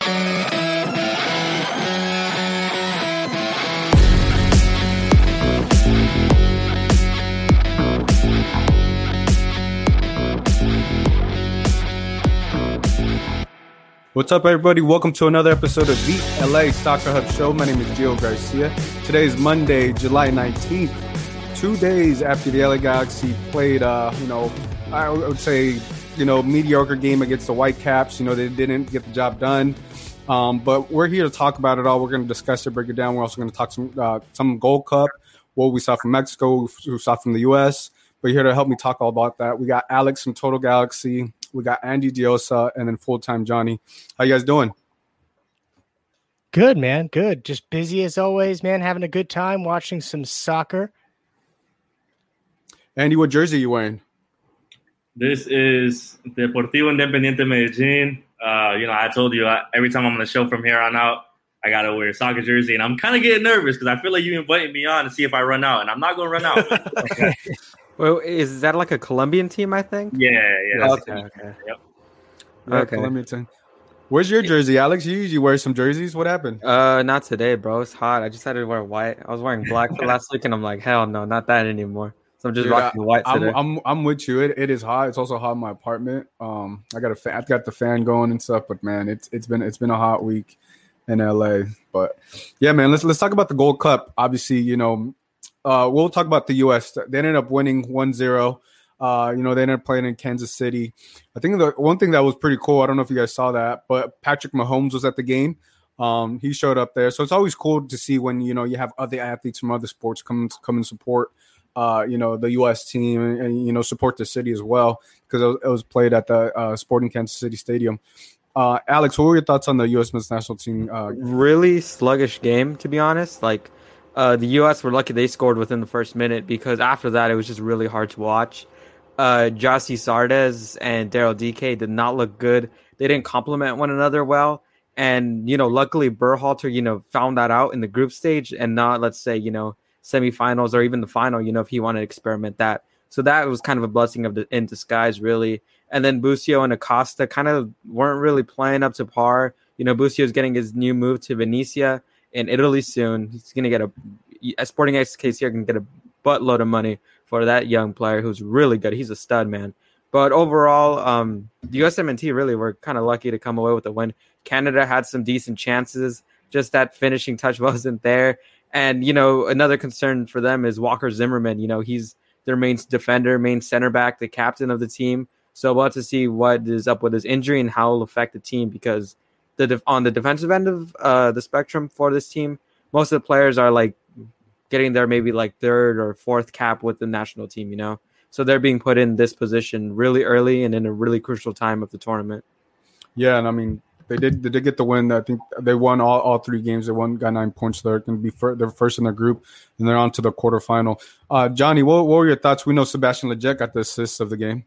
What's up, everybody? Welcome to another episode of the LA Soccer Hub Show. My name is Gio Garcia. Today is Monday, July 19th, two days after the LA Galaxy played, uh, you know, I would say, you know, mediocre game against the Whitecaps. You know, they didn't get the job done. Um, but we're here to talk about it all. We're going to discuss it, break it down. We're also going to talk some uh, some Gold Cup, what we saw from Mexico, what we saw from the U.S. But here to help me talk all about that, we got Alex from Total Galaxy, we got Andy Deossa, and then full time Jonny. How you guys doing? Good, man. Good. Just busy as always, man. Having a good time watching some soccer. Andy, what jersey are you wearing? This is Deportivo Independiente Medellin. Uh, you know, I told you I, every time I'm on the show from here on out, I gotta wear a soccer jersey, and I'm kind of getting nervous because I feel like you invited me on to see if I run out, and I'm not gonna run out. okay. Well, is that like a Colombian team? I think. yeah, yeah. That's Okay. Okay. Yep. Yeah, Okay. Colombia team. Where's your jersey, Alex? You usually wear some jerseys. What happened? Uh, not today, bro. It's hot. I just had to wear white. I was wearing black for last week, and I'm like, hell no, not that anymore. So I'm just Dude, rocking the white I'm, today. I'm I'm with you. It, it is hot. It's also hot in my apartment. Um, I got a fan, I've got the fan going and stuff. But man, it's it's been it's been a hot week in LA. But yeah, man, let's let's talk about the Gold Cup. Obviously, you know, uh, we'll talk about the U.S. They ended up winning 1-0. Uh, you know, they ended up playing in Kansas City. I think the one thing that was pretty cool. I don't know if you guys saw that, but Patrick Mahomes was at the game. Um, he showed up there, so it's always cool to see when you know you have other athletes from other sports come come and support uh, you know, the U.S. team and, and, you know support the city as well because it was, it was played at the uh, Sporting Kansas City Stadium. Uh, Alex, what were your thoughts on the U.S. men's national team? Uh, really sluggish game, to be honest. Like, uh, the U.S. were lucky they scored within the first minute because after that it was just really hard to watch. Uh, Gyasi Zardes and Daryl Dike did not look good. They didn't complement one another well. And, you know, luckily Berhalter, you know, found that out in the group stage and not, let's say, you know, semifinals or even the final, you know, if he wanted to experiment that. So that was kind of a blessing of the in disguise, really. And then Busio and Acosta kind of weren't really playing up to par. You know, Busio's getting his new move to Venezia in Italy soon. He's going to get a, a Sporting XKC here can get a buttload of money for that young player who's really good. He's a stud, man. But overall, um, the USMNT really were kind of lucky to come away with a win. Canada had some decent chances, just that finishing touch wasn't there. And you know, another concern for them is Walker Zimmerman. You know, he's their main defender, main center back, the captain of the team. So we'll have to see what is up with his injury and how it'll affect the team because the def- on the defensive end of uh, the spectrum for this team, most of the players are like getting their maybe like third or fourth cap with the national team. You know, so they're being put in this position really early and in a really crucial time of the tournament. yeah, and I mean they did they did get the win. I think they won all, all three games. They won got nine points. They're going to be fir- they're first in their group, and they're on to the quarterfinal. Uh, Jonny, what, what were your thoughts? We know Sebastian Lletget got the assist of the game.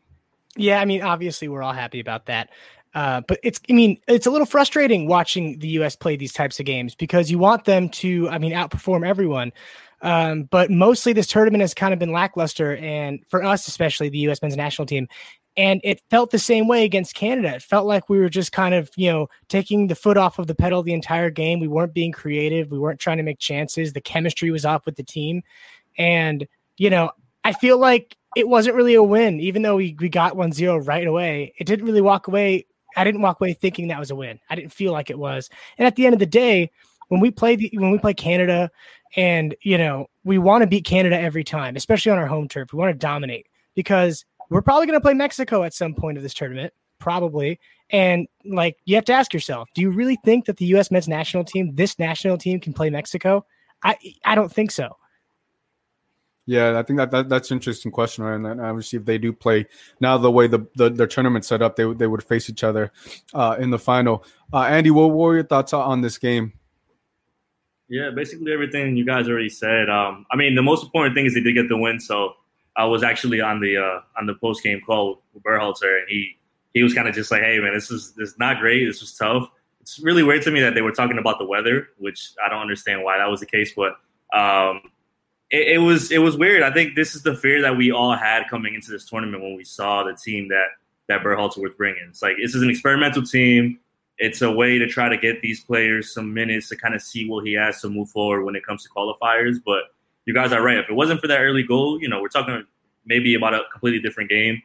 Yeah, I mean, obviously we're all happy about that. Uh, but it's, I mean, it's a little frustrating watching the U.S. play these types of games because you want them to, I mean, outperform everyone. Um, but mostly this tournament has kind of been lackluster, and for us, especially the U.S. men's national team. And it felt the same way against Canada. It felt like we were just kind of, you know, taking the foot off of the pedal the entire game. We weren't being creative. We weren't trying to make chances. The chemistry was off with the team. And, you know, I feel like it wasn't really a win, even though we, we got 1 0 right away. It didn't really walk away. I didn't walk away thinking that was a win. I didn't feel like it was. And at the end of the day, when we play the, when we play Canada, and you know we want to beat Canada every time, especially on our home turf. We want to dominate because we're probably going to play Mexico at some point of this tournament, probably. And like you have to ask yourself, do you really think that the U.S. men's national team, this national team, can play Mexico? I I don't think so. Yeah, I think that, that that's an interesting question, right? And obviously, if they do play now, the way the the, the tournament set up, they they would face each other uh, in the final. Uh, Andy, what, what were your thoughts on this game? Yeah, basically everything you guys already said. Um, I mean, the most important thing is they did get the win. So I was actually on the uh, on the post game call with Berhalter, and he he was kind of just like, "Hey, man, this is this is not great. This was tough." It's really weird to me that they were talking about the weather, which I don't understand why that was the case, but um, it, it, was it was weird. I think this is the fear that we all had coming into this tournament when we saw the team that that Berhalter was bringing. It's like this is an experimental team. It's a way to try to get these players some minutes to kind of see what he has to move forward when it comes to qualifiers. But you guys are right. If it wasn't for that early goal, you know, we're talking maybe about a completely different game.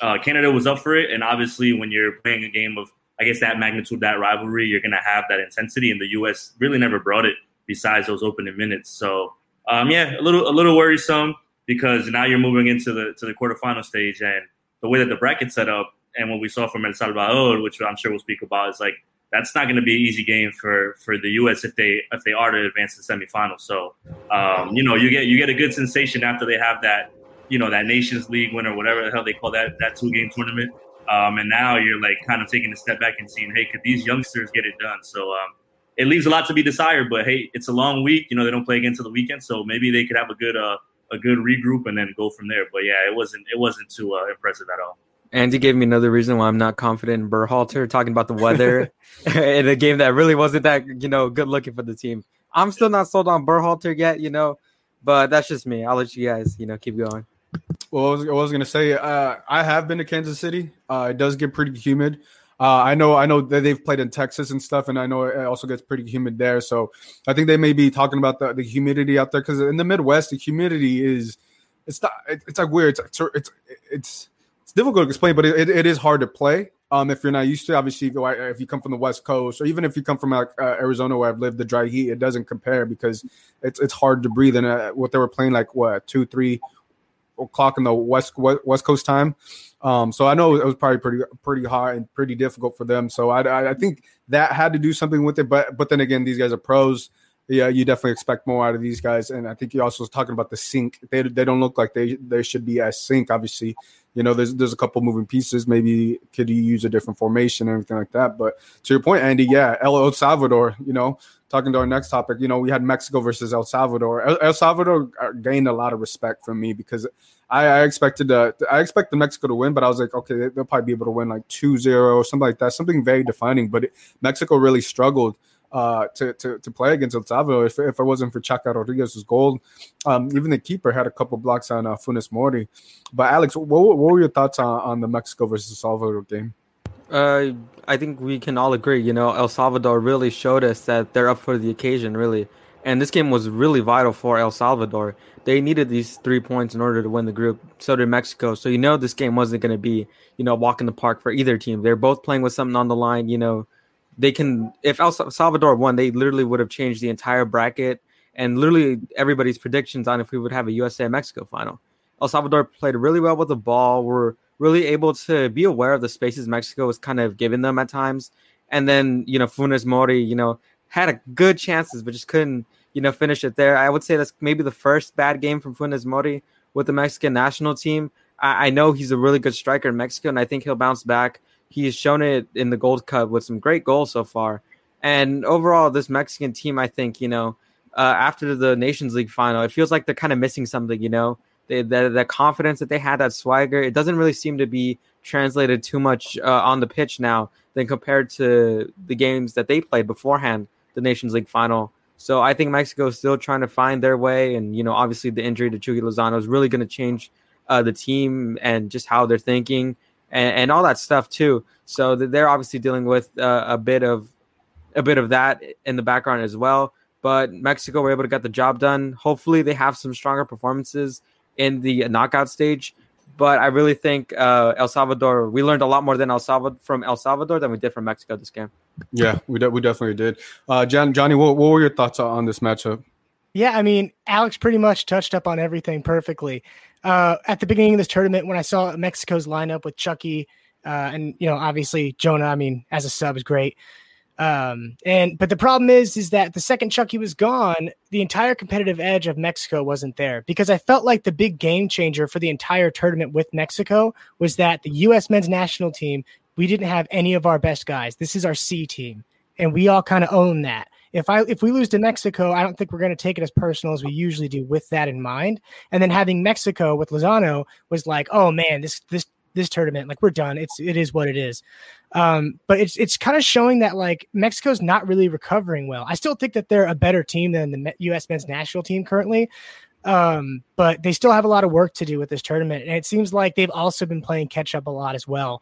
Uh, Canada was up for it, and obviously, when you're playing a game of, I guess, that magnitude, that rivalry, you're going to have that intensity. And the U.S. really never brought it besides those opening minutes. So um, yeah, a little a little worrisome because now you're moving into the to the quarterfinal stage, and the way that the bracket set up and what we saw from El Salvador, which I'm sure we'll speak about, is like that's not going to be an easy game for for the U.S. if they if they are to advance to the semifinals. So um, you know you get you get a good sensation after they have that you know that Nations League win or whatever the hell they call that that two game tournament. Um, and now you're like kind of taking a step back and seeing, hey, could these youngsters get it done? So um, it leaves a lot to be desired. But hey, it's a long week. You know, they don't play again until the weekend, so maybe they could have a good uh, a good regroup and then go from there. But yeah, it wasn't it wasn't too uh, impressive at all. Andy gave me another reason why I'm not confident in Berhalter talking about the weather in a game that really wasn't that you know good looking for the team. I'm still not sold on Berhalter yet, you know, but that's just me. I'll let you guys you know keep going. Well, I was, I was gonna say uh, I have been to Kansas City. Uh, it does get pretty humid. Uh, I know, I know that they've played in Texas and stuff, and I know it also gets pretty humid there. So I think they may be talking about the, the humidity out there because in the Midwest, the humidity is it's not it's like weird. It's it's it's, it's difficult to explain, but it, it is hard to play. Um, if you're not used to, obviously, if, if you come from the West Coast, or even if you come from uh, Arizona, where I've lived the dry heat, it doesn't compare because it's it's hard to breathe. And uh, what they were playing like what two, three o'clock in the West West Coast time, um, so I know it was probably pretty pretty hard and pretty difficult for them. So I, I, I think that had to do something with it. But but then again, these guys are pros. Yeah, you definitely expect more out of these guys. And I think you also was talking about the sync. They, they don't look like they they should be as sync. Obviously, you know, there's there's a couple moving pieces. Maybe could you use a different formation and everything like that. But to your point, Andy, yeah, El Salvador. You know, talking to our next topic, you know, we had Mexico versus El Salvador. El, Salvador gained a lot of respect from me because I, I expected uh, I expected Mexico to win, but I was like, okay, they'll probably be able to win like 2-0 or something like that, something very defining. But it, Mexico really struggled uh, to, to to play against El Salvador. If, if it wasn't for Chaca Rodriguez's goal, um, even the keeper had a couple blocks on uh, Funes Mori. But Alex, what, what were your thoughts on, on the Mexico versus El Salvador game? Uh, I think we can all agree. You know, El Salvador really showed us that they're up for the occasion, really. And this game was really vital for El Salvador. They needed these three points in order to win the group. So did Mexico. So you know this game wasn't going to be, you know, walk in the park for either team. They're both playing with something on the line. You know, they can. If El Salvador won, they literally would have changed the entire bracket and literally everybody's predictions on if we would have a USA Mexico final. El Salvador played really well with the ball. Were really able to be aware of the spaces Mexico was kind of giving them at times. And then, you know, Funes Mori, you know, had a good chances, but just couldn't, you know, finish it there. I would say that's maybe the first bad game from Funes Mori with the Mexican national team. I, I know he's a really good striker in Mexico, and I think he'll bounce back. He's shown it in the Gold Cup with some great goals so far. And overall, this Mexican team, I think, you know, uh, after the Nations League final, it feels like they're kind of missing something, you know. They, the, the confidence that they had, that swagger, it doesn't really seem to be translated too much uh, on the pitch now than compared to the games that they played beforehand the Nations League final. So I think Mexico is still trying to find their way, and you know, obviously the injury to Chucky Lozano is really going to change uh, the team and just how they're thinking and, and, all that stuff too. So they're obviously dealing with uh, a bit of a bit of that in the background as well. But Mexico were able to get the job done. Hopefully, they have some stronger performances in the knockout stage. But I really think uh, El Salvador. We learned a lot more than El Salvador from El Salvador than we did from Mexico this game. Yeah, we de- we definitely did. Uh, John, Jonny, what, what were your thoughts on this matchup? Yeah, I mean, Alex pretty much touched up on everything perfectly. Uh, at the beginning of this tournament, when I saw Mexico's lineup with Chucky uh, and you know obviously Jonah, I mean, as a sub is great. Um, and but the problem is, is that the second Chucky was gone, the entire competitive edge of Mexico wasn't there because I felt like the big game changer for the entire tournament with Mexico was that the U.S. men's national team we didn't have any of our best guys. This is our C team, and we all kind of own that. If I if we lose to Mexico, I don't think we're going to take it as personal as we usually do with that in mind. And then having Mexico with Lozano was like, oh man, this this this tournament. Like we're done. It's it is what it is. Um, but it's it's kind of showing that like Mexico's not really recovering well. I still think that they're a better team than the U.S. men's national team currently. Um, but they still have a lot of work to do with this tournament, and it seems like they've also been playing catch up a lot as well.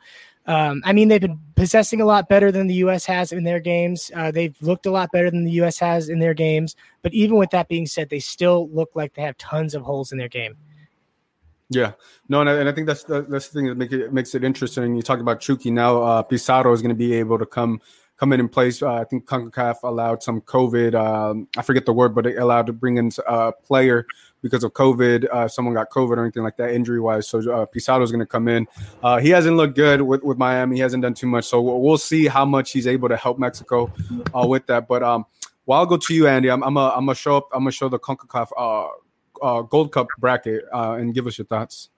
Um, I mean, they've been possessing a lot better than the U.S. has in their games. Uh, they've looked a lot better than the U.S. has in their games. But even with that being said, they still look like they have tons of holes in their game. Yeah, no, and I, and I think that's the, that's the thing that make it, makes it interesting. You talk about Chucky now. Uh, Pizarro is going to be able to come come in and place. Uh, I think Concacaf allowed some COVID. Um, I forget the word, but it allowed to bring in a player because of COVID. Uh, someone got COVID or anything like that, injury wise. So uh, is going to come in. Uh, he hasn't looked good with, with Miami. He hasn't done too much. So we'll, we'll see how much he's able to help Mexico uh, with that. But um, well, I'll go to you, Andy. I'm, I'm gonna show up. I'm gonna show the Concacaf uh, uh, Gold Cup bracket uh, and give us your thoughts.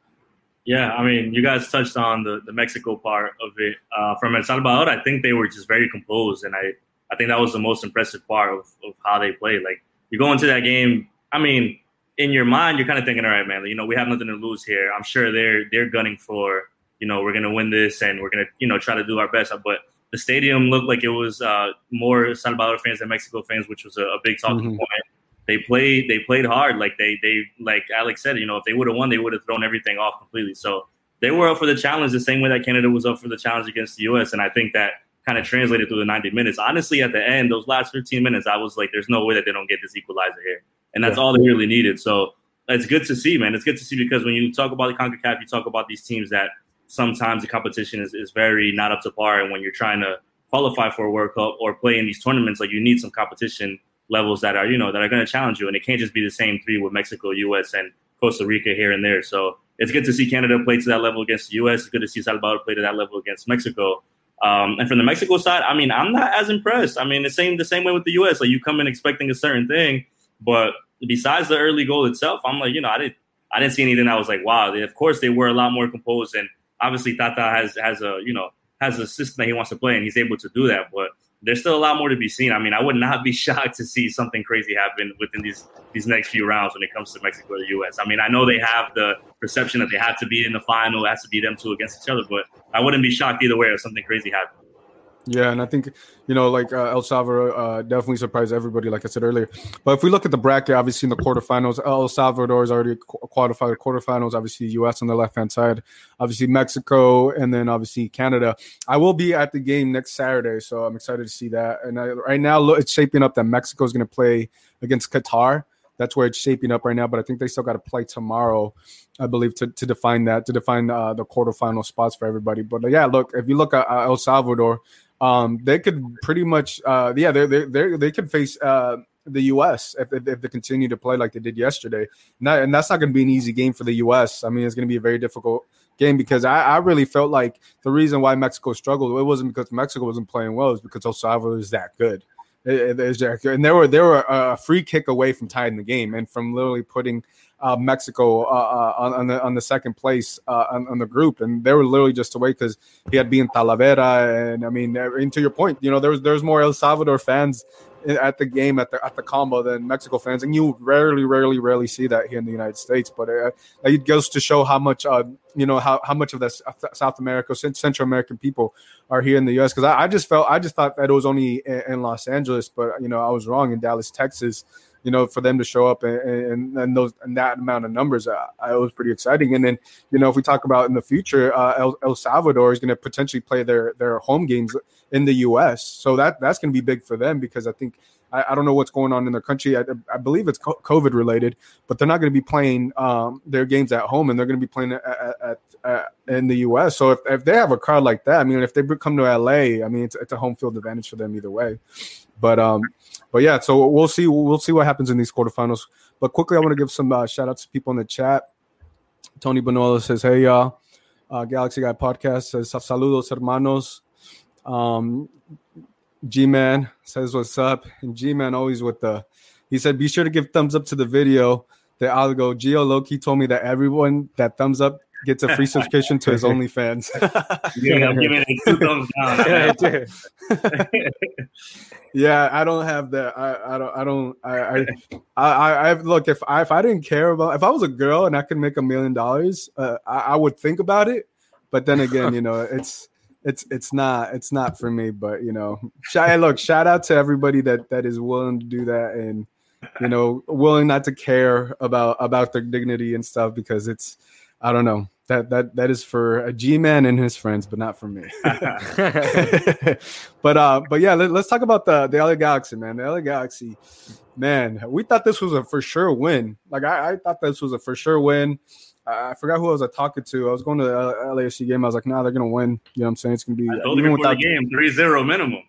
Yeah, I mean, you guys touched on the, the Mexico part of it. Uh, from El Salvador, I think they were just very composed, and I, I think that was the most impressive part of, of how they played. Like, you go into that game, I mean, in your mind, you're kind of thinking, all right, man, you know, we have nothing to lose here. I'm sure they're they're gunning for, you know, we're gonna win this and we're gonna, you know, try to do our best. But the stadium looked like it was uh, more Salvador fans than Mexico fans, which was a, a big talking mm-hmm. point they played they played hard. Like they they like Alex said, you know, if they would have won, they would have thrown everything off completely. So they were up for the challenge the same way that Canada was up for the challenge against the US. And I think that kind of translated through the 90 minutes. Honestly, at the end, those last 15 minutes, I was like, there's no way that they don't get this equalizer here. And that's yeah. all they really needed. So it's good to see, man. It's good to see because when you talk about the CONCACAF, you talk about these teams that sometimes the competition is, is very not up to par. And when you're trying to qualify for a World Cup or play in these tournaments, like you need some competition levels that are you know that are going to challenge you, and it can't just be the same three with Mexico, U.S. and Costa Rica here and there. So it's good to see Canada play to that level against the U.S. It's good to see Salvador play to that level against Mexico. Um, and from the Mexico side, I mean, I'm not as impressed. I mean, the same the same way with the U.S. Like you come in expecting a certain thing, but besides the early goal itself, I'm like, you know, I didn't I didn't see anything I was like, wow. They, of course, they were a lot more composed, and obviously Tata has has a you know has a system that he wants to play, and he's able to do that. But there's still a lot more to be seen. I mean, I would not be shocked to see something crazy happen within these these next few rounds when it comes to Mexico or the U.S. I mean, I know they have the perception that they have to be in the final, it has to be them two against each other, but I wouldn't be shocked either way if something crazy happened. Yeah, and I think you know, like uh, El Salvador uh, definitely surprised everybody, like I said earlier. But if we look at the bracket, obviously in the quarterfinals, El Salvador is already qualified quarterfinals. Obviously, U.S. on the left hand side, obviously Mexico, and then obviously Canada. I will be at the game next Saturday, so I'm excited to see that. And I, right now, look, it's shaping up that Mexico is going to play against Qatar. That's where it's shaping up right now. But I think they still got to play tomorrow, I believe, to, to define that, to define uh, the quarterfinal spots for everybody. But yeah, look, if you look at uh, El Salvador um, they could pretty much, uh, yeah, they they they could face uh, the U.S. If, if, they continue to play like they did yesterday, and, that, and that's not going to be an easy game for the U.S. I mean, it's going to be a very difficult game because I, I, really felt like the reason why Mexico struggled it wasn't because Mexico wasn't playing well, it was because El Salvador is that good. It, it, it, and they were they were a free kick away from tying the game and from literally putting uh, Mexico uh, uh, on, on, the on the second place uh, on, on, the group, and they were literally just away because he had been Talavera, and I mean, and to your point, you know, there was there's more El Salvador fans at the game at the at the combo than Mexico fans, and you rarely, rarely, rarely see that here in the United States. But uh, it goes to show how much uh, you know how, how much of the South America, Central American people are here in the U.S. Because I, I, just felt I just thought that it was only in, in Los Angeles, but you know I was wrong in Dallas, Texas you know, for them to show up and, and, those and that amount of numbers, uh, it was pretty exciting. And then, you know, if we talk about in the future, uh, El, El Salvador is going to potentially play their their home games in the U.S. So that that's going to be big for them because I think I, I, don't know what's going on in their country. I, I believe it's COVID related, but they're not going to be playing um, their games at home, and they're going to be playing at, at, at, in the U.S. So if, if they have a crowd like that, I mean, if they come to L.A., I mean, it's, it's a home field advantage for them either way. But um, but yeah, so we'll see. We'll see what happens in these quarterfinals. But quickly, I want to give some uh, shout outs to people in the chat. Tony Bonola says, "Hey y'all." Uh, Galaxy Guy Podcast says, "Saludos, hermanos." Um, G Man says what's up, and G Man always with the. He said, "Be sure to give thumbs up to the video." That I'll. Geo Loki told me that everyone that thumbs up gets a free subscription to his OnlyFans. yeah, I'm giving it two thumbs down. yeah, I don't have that. I, I don't. I don't. I. I. I, I look. If I if I didn't care about if I was a girl and I could make a million dollars, uh, I, I would think about it. But then again, you know, it's it's it's not it's not for me. But you know, shout, look, shout out to everybody that that is willing to do that and you know willing not to care about about their dignity and stuff because it's I don't know. That that that is for a G man and his friends, but not for me. but uh, but yeah, let, us talk about the the LA Galaxy, man. The LA Galaxy, man. We thought this was a for sure win. Like I, I thought this was a for sure win. I forgot who I was talking to. I was going to the LAFC game. I was like, nah, they're gonna win. You know what I'm saying? It's gonna be I told even without the game, 3-0 minimum.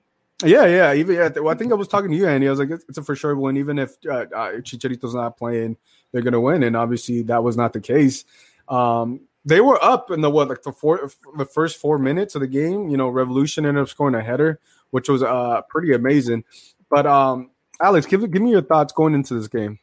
Yeah, yeah. Even yeah, well, I think I was talking to you, Andy. I was like, it's, it's a for sure win. Even if uh, uh, Chicharito's not playing, they're gonna win. And obviously, that was not the case. Um, they were up in the what like the four the first four minutes of the game. You know, Raveloson ended up scoring a header, which was uh pretty amazing. But um, Alex, give give me your thoughts going into this game.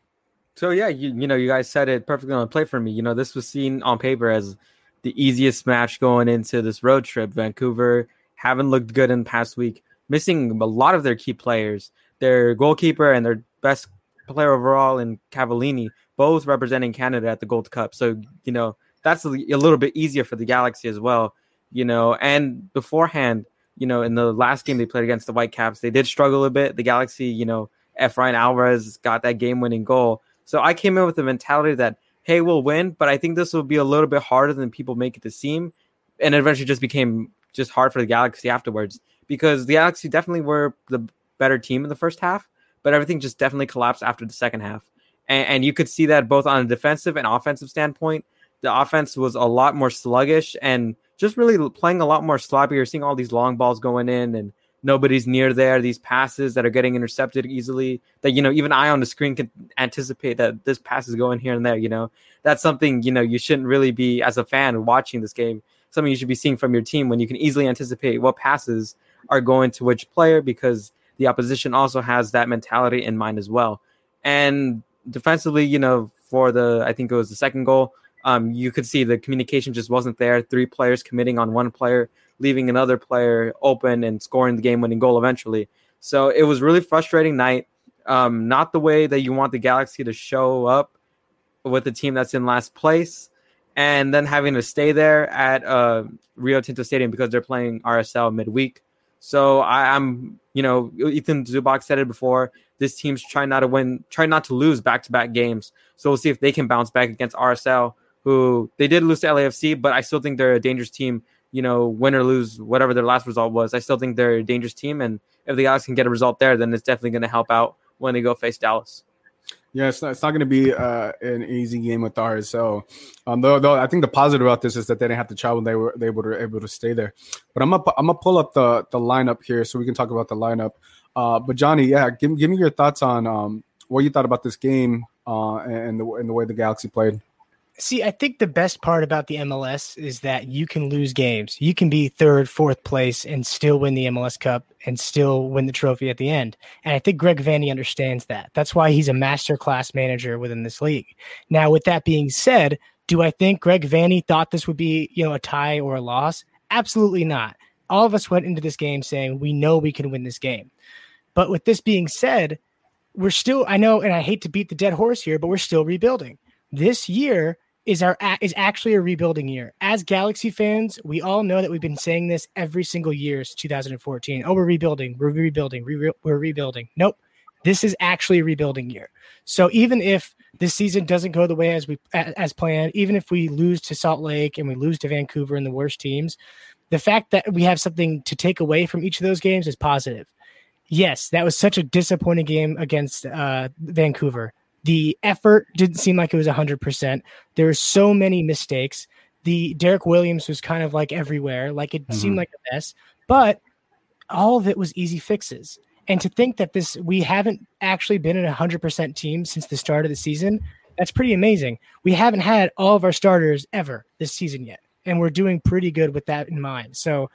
So yeah, you you know you guys said it perfectly on the play for me. You know, this was seen on paper as the easiest match going into this road trip. Vancouver haven't looked good in the past week, missing a lot of their key players. Their goalkeeper and their best player overall in Cavallini, both representing Canada at the Gold Cup. So you know that's a, a little bit easier for the Galaxy as well. You know, and beforehand, you know, in the last game they played against the Whitecaps, they did struggle a bit. The Galaxy, you know, Efrain Alvarez got that game-winning goal. So I came in with the mentality that hey, we'll win, but I think this will be a little bit harder than people make it to seem, and it eventually just became just hard for the Galaxy afterwards because the Galaxy definitely were the better team in the first half, but everything just definitely collapsed after the second half, and, and you could see that both on a defensive and offensive standpoint the offense was a lot more sluggish and just really playing a lot more sloppy. You're seeing all these long balls going in and nobody's near there. These passes that are getting intercepted easily that, you know, even I on the screen can anticipate that this pass is going here and there, you know, that's something, you know, you shouldn't really be as a fan watching this game, something you should be seeing from your team when you can easily anticipate what passes are going to which player because the opposition also has that mentality in mind as well. And defensively, you know, for the, I think it was the second goal, um, you could see the communication just wasn't there. Three players committing on one player, leaving another player open and scoring the game winning goal eventually. So it was really frustrating night. Um, not the way that you want the Galaxy to show up with a team that's in last place, and then having to stay there at uh, Rio Tinto Stadium because they're playing RSL midweek. So I, am you know, Ethan Zubak said it before. This team's trying not to win, trying not to lose back to back games. So we'll see if they can bounce back against RSL who they did lose to LAFC, but I still think they're a dangerous team. You know, win or lose, whatever their last result was, I still think they're a dangerous team. And if the Galaxy can get a result there, then it's definitely going to help out when they go face Dallas. Yeah, it's not, it's not going to be uh, an easy game with RSL. Um, though, though I think the positive about this is that they didn't have to travel; they were they were able to stay there. But I'm gonna I'm gonna pull up the the lineup here so we can talk about the lineup. Uh, but Jonny, yeah, give give me your thoughts on um, what you thought about this game uh, and the and the way the Galaxy played. See, I think the best part about the MLS is that you can lose games. You can be third, fourth place and still win the MLS Cup and still win the trophy at the end. And I think Greg Vanney understands that. That's why he's a master class manager within this league. Now, with that being said, do I think Greg Vanney thought this would be, you know, a tie or a loss? Absolutely not. All of us went into this game saying we know we can win this game. But with this being said, we're still I know and I hate to beat the dead horse here, but we're still rebuilding. This year is our is actually a rebuilding year. As Galaxy fans, we all know that we've been saying this every single year since 2014. Oh, we're rebuilding, we're rebuilding, we're, rebuilding. Nope, this is actually a rebuilding year. So even if this season doesn't go the way as we as planned, even if we lose to Salt Lake and we lose to Vancouver and the worst teams, the fact that we have something to take away from each of those games is positive. Yes, that was such a disappointing game against uh, Vancouver. The effort didn't seem like it was 100%. There were so many mistakes. The Derrick Williams was kind of like everywhere, like it mm-hmm. seemed like a mess, but all of it was easy fixes. And to think that this, we haven't actually been in a 100% team since the start of the season, that's pretty amazing. We haven't had all of our starters ever this season yet. And we're doing pretty good with that in mind. So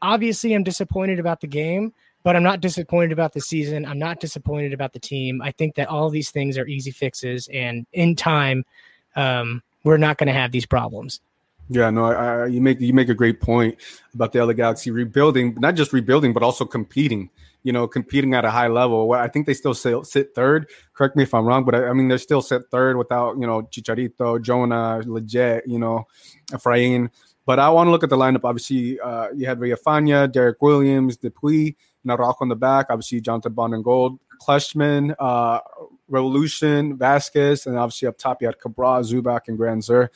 obviously, I'm disappointed about the game but I'm not disappointed about the season. I'm not disappointed about the team. I think that all these things are easy fixes, and in time, um, we're not going to have these problems. Yeah, no, I, I, you make you make a great point about the LA Galaxy rebuilding, not just rebuilding, but also competing. You know, competing at a high level. I think they still sit, third. Correct me if I'm wrong, but I, I, mean they're still sit third without you know Chicharito, Jonah, Lletget, you know, Efrain. But I want to look at the lineup. Obviously, uh, you had Villafaña, Derrick Williams, DePuy, Navarro on the back. Obviously, Jonathan Bonengold, Kljestan, uh, Raveloson, Vasquez, and obviously up top you had Cabral, Zubak, and Grandsir.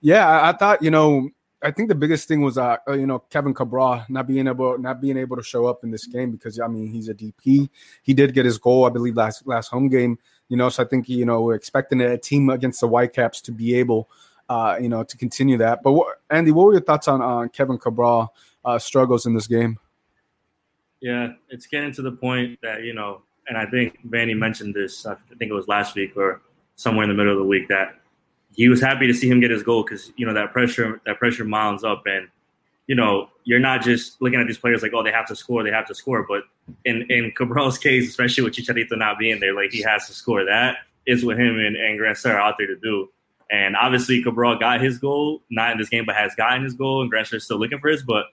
Yeah, I, I, thought you know. I think the biggest thing was uh, you know Kevin Cabral not being able not being able to show up in this game because I mean he's a DP. He did get his goal I believe last last home game. You know, so I think you know we're expecting a team against the Whitecaps to be able uh, you know, to continue that. But what, Andy, what were your thoughts on on Kevin Cabral uh, struggles in this game? Yeah, it's getting to the point that you know, and I think Vanney mentioned this. I think it was last week or somewhere in the middle of the week that he was happy to see him get his goal because you know that pressure that pressure mounts up and you know you're not just looking at these players like oh they have to score they have to score. But in in Cabral's case especially with Chicharito not being there like he has to score. That is what him and, and Grandsir are out there to do. And obviously Cabral got his goal not in this game but has gotten his goal. And Grandsir is still looking for his but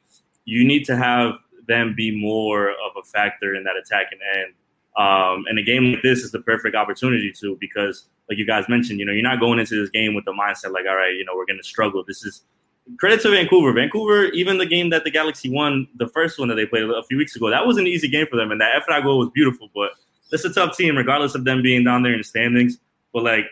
you need to have them be more of a factor in that attacking end. Um, and a game like this is the perfect opportunity to because, like you guys mentioned, you know, you're not going into this game with the mindset like, all right, you know, we're going to struggle. This is credit to Vancouver. Vancouver, even the game that the Galaxy won, the first one that they played a few weeks ago, that was an easy game for them, and that F goal was beautiful. But it's a tough team, regardless of them being down there in the standings. But like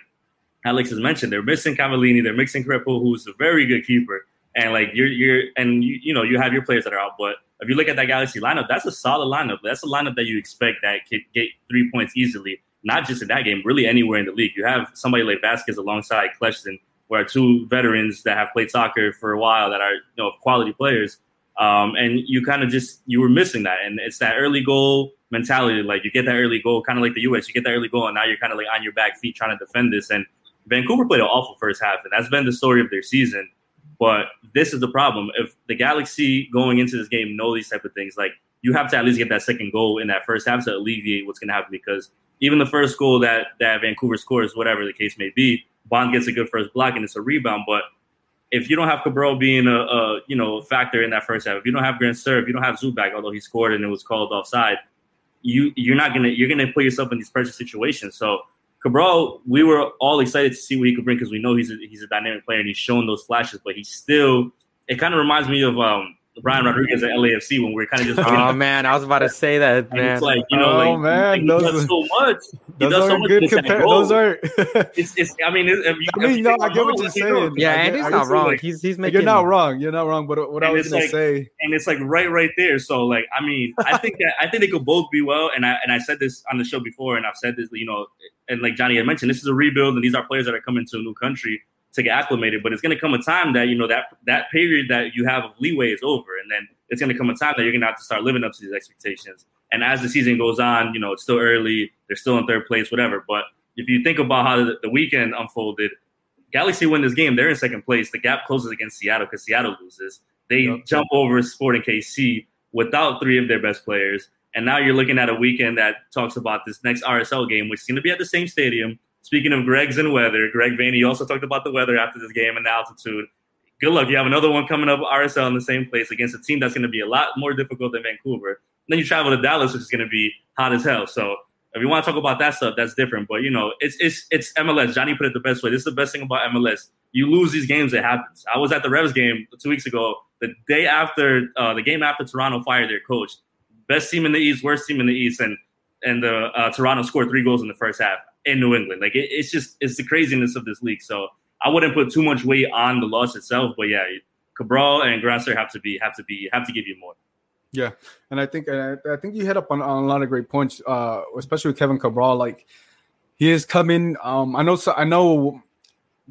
Alex has mentioned, they're missing Cavallini, they're missing Crepeau, who's a very good keeper, and like you're you're and you, you know you have your players that are out, but if you look at that Galaxy lineup, that's a solid lineup. That's a lineup that you expect that could get three points easily, not just in that game, really anywhere in the league. You have somebody like Vázquez alongside Kljestan, who are two veterans that have played soccer for a while that are you know quality players. Um, and you kind of just you were missing that, and it's that early goal mentality. Like you get that early goal, kind of like the U.S. You get that early goal, and now you're kind of like on your back feet trying to defend this. And Vancouver played an awful first half, and that's been the story of their season. But this is the problem. If the Galaxy going into this game know these type of things, like you have to at least get that second goal in that first half to alleviate what's going to happen. Because even the first goal that that Vancouver scores, whatever the case may be, Bond gets a good first block and it's a rebound. But if you don't have Cabral being a, a you know factor in that first half, if you don't have Grandsir, if you don't have Zubak, although he scored and it was called offside, you you're not gonna you're gonna put yourself in these pressure situations. So Cabral, we were all excited to see what he could bring because we know he's a, he's a dynamic player and he's shown those flashes, but he's still. It kind of reminds me of um, Brian Rodriguez at LAFC when we are kind of just. oh man, I was about to say that. Man, it's like you know, oh like, man, he does so much. He does so much. Good compar- those are. it's, it's. I mean, if you, I mean, no, I get what you're saying. Yeah, and he's not wrong. Like, he's he's making. You're not wrong. You're not wrong. But what I was gonna like, say, and it's like right, right there. So like, I mean, I think that I think they could both be well. And I and I said this on the show before, and I've said this, you know, and like Jonny had mentioned, this is a rebuild, and these are players that are coming to a new country to get acclimated. But it's going to come a time that you know that that period that you have of leeway is over, and then it's going to come a time that you're going to have to start living up to these expectations. And as the season goes on, you know, it's still early. They're still in third place, whatever. But if you think about how the, the weekend unfolded, Galaxy win this game. They're in second place. The gap closes against Seattle because Seattle loses. They yep. jump over Sporting KC without three of their best players. And now you're looking at a weekend that talks about this next RSL game, which is going to be at the same stadium. Speaking of Greg's and weather, Greg Vanney also talked about the weather after this game and the altitude. Good luck. You have another one coming up RSL in the same place against a team that's going to be a lot more difficult than Vancouver. Then you travel to Dallas, which is going to be hot as hell. So if you want to talk about that stuff, that's different. But you know, it's it's it's MLS. Jonny put it the best way. This is the best thing about MLS. You lose these games, it happens. I was at the Revs game two weeks ago. The day after uh, the game after Toronto fired their coach, best team in the East, worst team in the East, and and the uh, Toronto scored three goals in the first half in New England. Like it, it's just it's the craziness of this league. So I wouldn't put too much weight on the loss itself, but yeah, Cabral and Grandsir have to be have to be have to give you more. Yeah, and I think I, I think you hit up on, on a lot of great points, uh, especially with Kevin Cabral. Like he is coming. Um, I know. So I know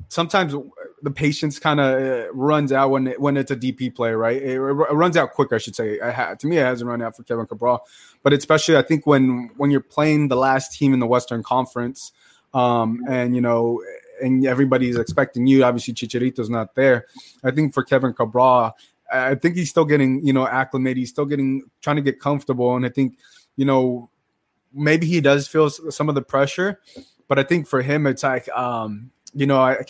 sometimes the patience kind of uh, runs out when it, when it's a DP play, right? It, it runs out quicker, I should say. I to me, it hasn't run out for Kevin Cabral, but especially I think when when you're playing the last team in the Western Conference, um, and you know, and everybody's expecting you. Obviously, Chicharito's not there. I think for Kevin Cabral, I think he's still getting, you know, acclimated. He's still getting trying to get comfortable. And I think, you know, maybe he does feel some of the pressure, but I think for him, it's like, um, you know, I,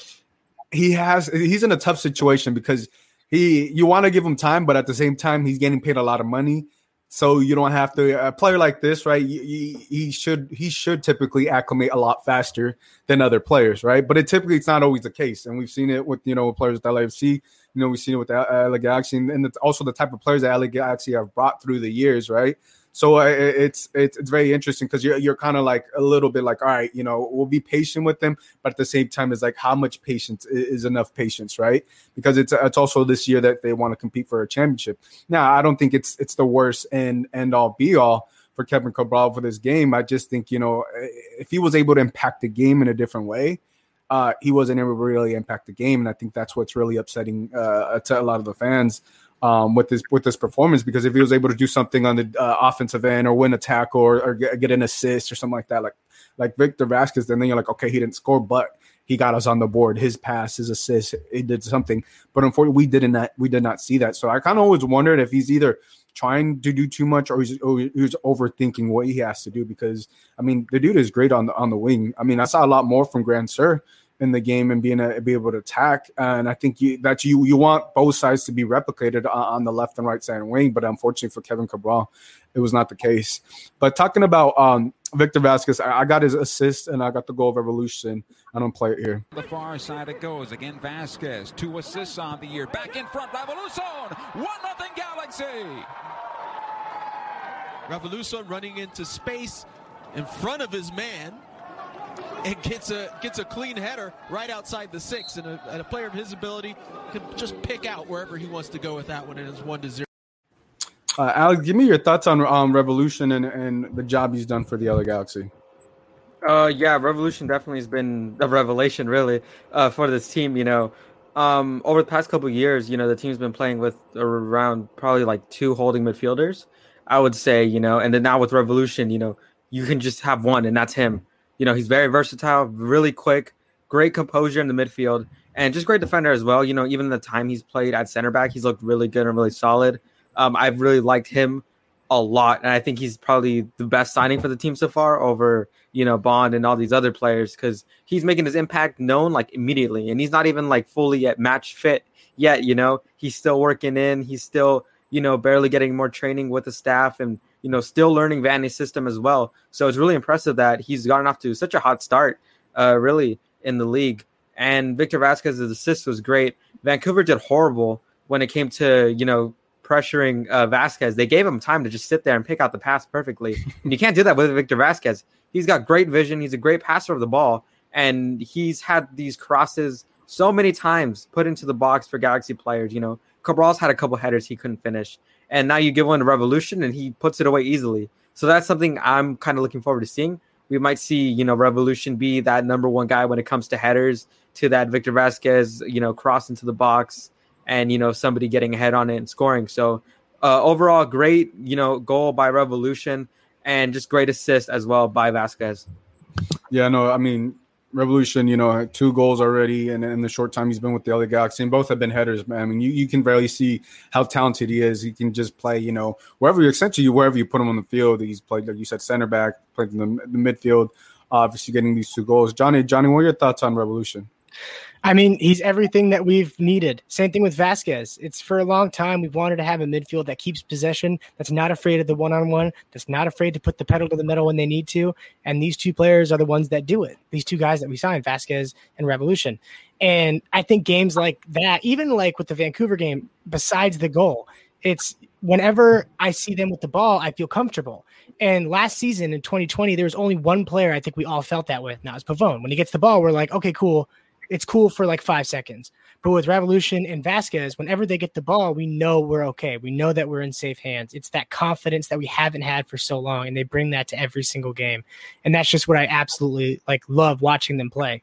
he has he's in a tough situation because he you want to give him time, but at the same time, he's getting paid a lot of money. So you don't have to a player like this, right? He, he should he should typically acclimate a lot faster than other players, right? But it typically it's not always the case, and we've seen it with you know with players at LAFC. You know, we've seen it with the LA Galaxy, and, and also the type of players that LA Galaxy have brought through the years, right? So uh, it's it's it's very interesting because you're you're kind of like a little bit like, all right, you know, we'll be patient with them, but at the same time, it's like how much patience is enough patience, right? Because it's it's also this year that they want to compete for a championship. Now, I don't think it's it's the worst and end all be all for Kevin Cabral for this game. I just think you know if he was able to impact the game in a different way. Uh, he wasn't able to really impact the game, and I think that's what's really upsetting uh, to a lot of the fans um, with this with this performance because if he was able to do something on the uh, offensive end or win a tackle or, or get, an assist or something like that, like like Victor Vasquez, then, then you're like, okay, he didn't score, but he got us on the board. His pass, his assist, he did something. But unfortunately, we did not we did not see that. So I kind of always wondered if he's either trying to do too much or he's, or he's overthinking what he has to do because I mean the dude is great on the on the wing. I mean I saw a lot more from Grandsir in the game and being a, be able to attack. And I think you, that you you want both sides to be replicated on, on, the left and right side wing. But unfortunately for Kevin Cabral, it was not the case. But talking about um, Victor Vasquez, I, I, got his assist and I got the goal of Raveloson. I don't play it here. The far side it goes again. Vasquez two assists on the year. Back in front, Raveloson one nothing Galaxy. Raveloson running into space in front of his man and gets a gets a clean header right outside the six, and a, and a player of his ability can just pick out wherever he wants to go with that one, and it's one to zero. Uh, Alex, give me your thoughts on um, Raveloson and, and the job he's done for the LA Galaxy. Uh, yeah, Raveloson definitely has been a revelation, really, uh, for this team. You know, um, over the past couple years, you know, the team's been playing with around probably like two holding midfielders, I would say. You know, and then now with Raveloson, you know, you can just have one, and that's him. You know, he's very versatile, really quick, great composure in the midfield, and just great defender as well. You know, even the time he's played at center back, he's looked really good and really solid. Um, I've really liked him a lot, and I think he's probably the best signing for the team so far over you know Bond and all these other players because he's making his impact known like immediately, and he's not even like fully at match fit yet. You know, he's still working in, he's still you know barely getting more training with the staff and you know, still learning Vanney's system as well. So it's really impressive that he's gotten off to such a hot start, uh, really in the league. And Victor Vasquez's assist was great. Vancouver did horrible when it came to you know pressuring uh, Vasquez. They gave him time to just sit there and pick out the pass perfectly, and you can't do that with Victor Vasquez. He's got great vision. He's a great passer of the ball, and he's had these crosses so many times put into the box for Galaxy players. You know, Cabral's had a couple headers he couldn't finish and now you give one to Raveloson and he puts it away easily. So that's something I'm kind of looking forward to seeing. We might see, you know, Raveloson be that number one guy when it comes to headers to that Victor Vasquez, you know, cross into the box and, you know, somebody getting ahead on it and scoring. So uh, overall, great, you know, goal by Raveloson and just great assist as well by Vasquez. Yeah, no, I mean, Raveloson, you know, two goals already, and in the short time he's been with the LA Galaxy, and both have been headers. Man, I mean, you, you can barely see how talented he is. He can just play, you know, wherever you essentially wherever you put him on the field. He's played, like you said, center back, played in the, the midfield. Obviously, getting these two goals. Jonny, Jonny, what are your thoughts on Raveloson? I mean, he's everything that we've needed. Same thing with Vasquez. It's for a long time we've wanted to have a midfield that keeps possession, that's not afraid of the one-on-one, that's not afraid to put the pedal to the metal when they need to. And these two players are the ones that do it. These two guys that we signed, Vasquez and Raveloson. And I think games like that, even like with the Vancouver game, besides the goal, it's whenever I see them with the ball, I feel comfortable. And last season in 2020, there was only one player I think we all felt that with. Now it's Pavone. When he gets the ball, we're like, okay, cool it's cool for like five seconds. But with Raveloson and Vasquez, whenever they get the ball, we know we're okay. We know that we're in safe hands. It's that confidence that we haven't had for so long, and they bring that to every single game. And that's just what I absolutely like love watching them play.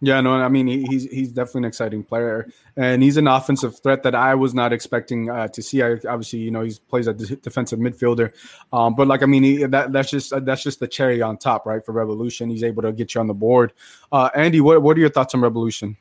Yeah, no, I mean he's he's definitely an exciting player, and he's an offensive threat that I was not expecting uh, to see. I, obviously, you know, he plays a defensive midfielder, um, but like I mean, he, that that's just uh, that's just the cherry on top, right? For Raveloson, he's able to get you on the board. Uh, Andy, what what are your thoughts on Raveloson?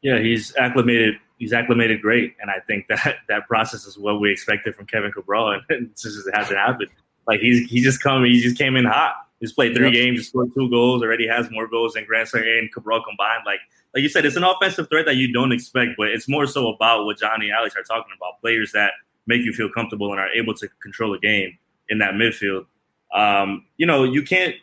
Yeah, he's acclimated he's acclimated great, and I think that that process is what we expected from Kevin Cabral, and it just hasn't happened. Like he's he just come he just came in hot. He's played three games, scored two goals, already has more goals than Grant and Cabral combined. Like like you said, it's an offensive threat that you don't expect, but it's more so about what Jonny and Alex are talking about players that make you feel comfortable and are able to control a game in that midfield. Um, you know, you can't,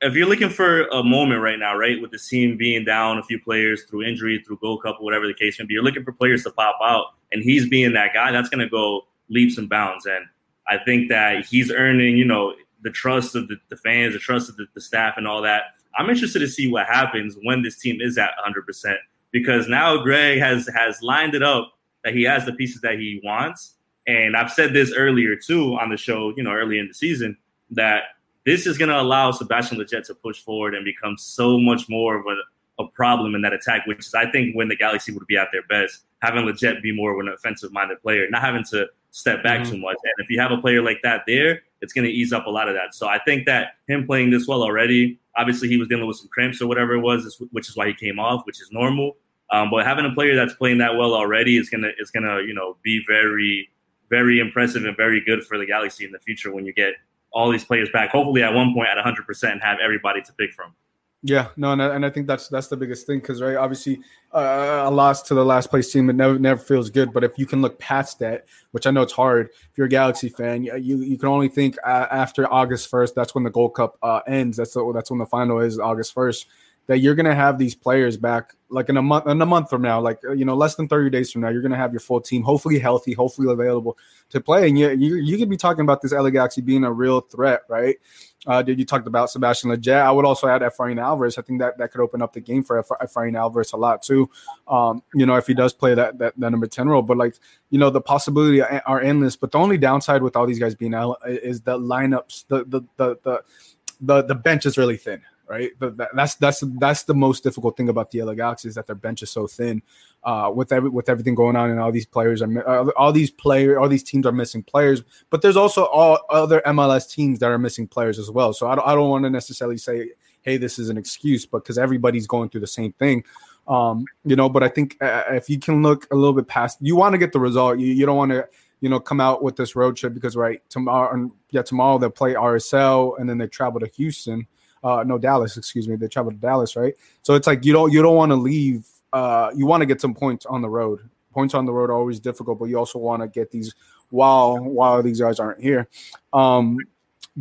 if you're looking for a moment right now, right, with the team being down a few players through injury, through goal Cup, whatever the case may be, you're looking for players to pop out, and he's being that guy, that's going to go leaps and bounds. And I think that he's earning, you know, the trust of the, the fans, the trust of the, the staff, and all that. I'm interested to see what happens when this team is at 100% because now Greg has has lined it up that he has the pieces that he wants. And I've said this earlier too on the show, you know, early in the season, that this is going to allow Sebastian Lletget to push forward and become so much more of a, a problem in that attack, which is, I think, when the Galaxy would be at their best, having Lletget be more of an offensive minded player, not having to step back mm-hmm. too much. And if you have a player like that there, it's going to ease up a lot of that. So I think that him playing this well already, obviously he was dealing with some cramps or whatever it was, which is why he came off, which is normal. Um, but having a player that's playing that well already is gonna is gonna you know be very very impressive and very good for the Galaxy in the future when you get all these players back. Hopefully, at one point at 100 percent have everybody to pick from. Yeah, no, and I, and I think that's that's the biggest thing because right, obviously, uh, a loss to the last place team it never never feels good. But if you can look past that, which I know it's hard, if you're a Galaxy fan, you you, can only think uh, after August first. That's when the Gold Cup uh, ends. That's the, that's when the final is August first that you're going to have these players back like in a month in a month from now like you know less than 30 days from now you're going to have your full team hopefully healthy hopefully available to play. And you you, you could be talking about this LA Galaxy being a real threat right? Uh, did you talked about Sebastian Lletget I would also add Efrain Alvarez. I think that that could open up the game for Efrain Alvarez a lot too. Um, you know if he does play that, that that number 10 role. But like you know the possibility are endless. But the only downside with all these guys being out is the lineups the the the, the the, the bench is really thin right? But that's that's that's the most difficult thing about the LA Galaxy is that their bench is so thin. Uh, with every with everything going on, and all these players are uh, all these players, all these teams are missing players. But there's also all other MLS teams that are missing players as well. So I don't I don't want to necessarily say, hey, this is an excuse, but because everybody's going through the same thing. Um, you know, but I think uh, if you can look a little bit past, you want to get the result. You, you don't want to you know, come out with this road trip because right tomorrow, yeah, tomorrow they'll play RSL and then they travel to Houston uh, no Dallas, excuse me. They travel to Dallas, right? So it's like you don't you don't want to leave. Uh, you want to get some points on the road. Points on the road are always difficult, but you also want to get these while while these guys aren't here. Um,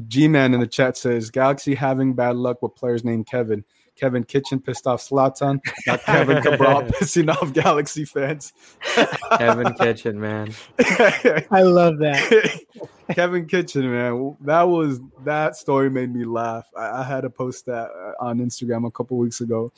G Man in the chat says Galaxy having bad luck with players named Kevin. Kevin Kitchen pissed off Zlatan, not Kevin Cabral pissing off Galaxy fans. Kevin Kitchen, man. I love that. Kevin Kitchen, man. That was that story made me laugh. I, I had to post that uh, on Instagram a couple weeks ago.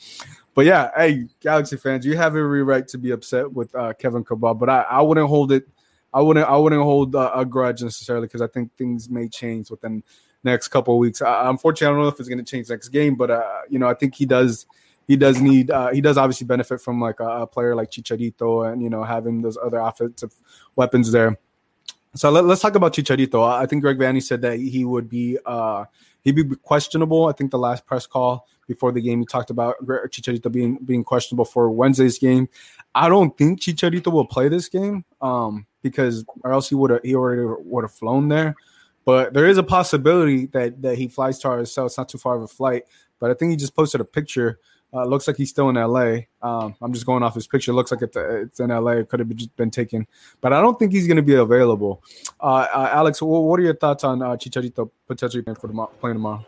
But yeah, hey, Galaxy fans, you have every right to be upset with uh, Kevin Cabral, but I, I wouldn't hold it. I wouldn't. I wouldn't hold uh, a grudge necessarily because I think things may change within next couple of weeks. Uh, unfortunately, I don't know if it's going to change next game, but uh, you know, I think he does. He does need. Uh, he does obviously benefit from like a, a, player like Chicharito and you know having those other offensive weapons there. So let, us talk about Chicharito. I think Greg Vanney said that he would be uh, he'd be questionable. I think the last press call before the game he talked about Chicharito being being questionable for Wednesday's game. I don't think Chicharito will play this game um, because or else he would have he already would have flown there. But there is a possibility that that he flies to RSL. It's not too far of a flight. But I think he just posted a picture. Uh, looks like he's still in LA. Um, I'm just going off his picture. Looks like it's in LA. It could have just been taken, but I don't think he's going to be available. Uh, uh, Alex, what are your thoughts on uh, Chicharito potentially playing for tomorrow, playing tomorrow?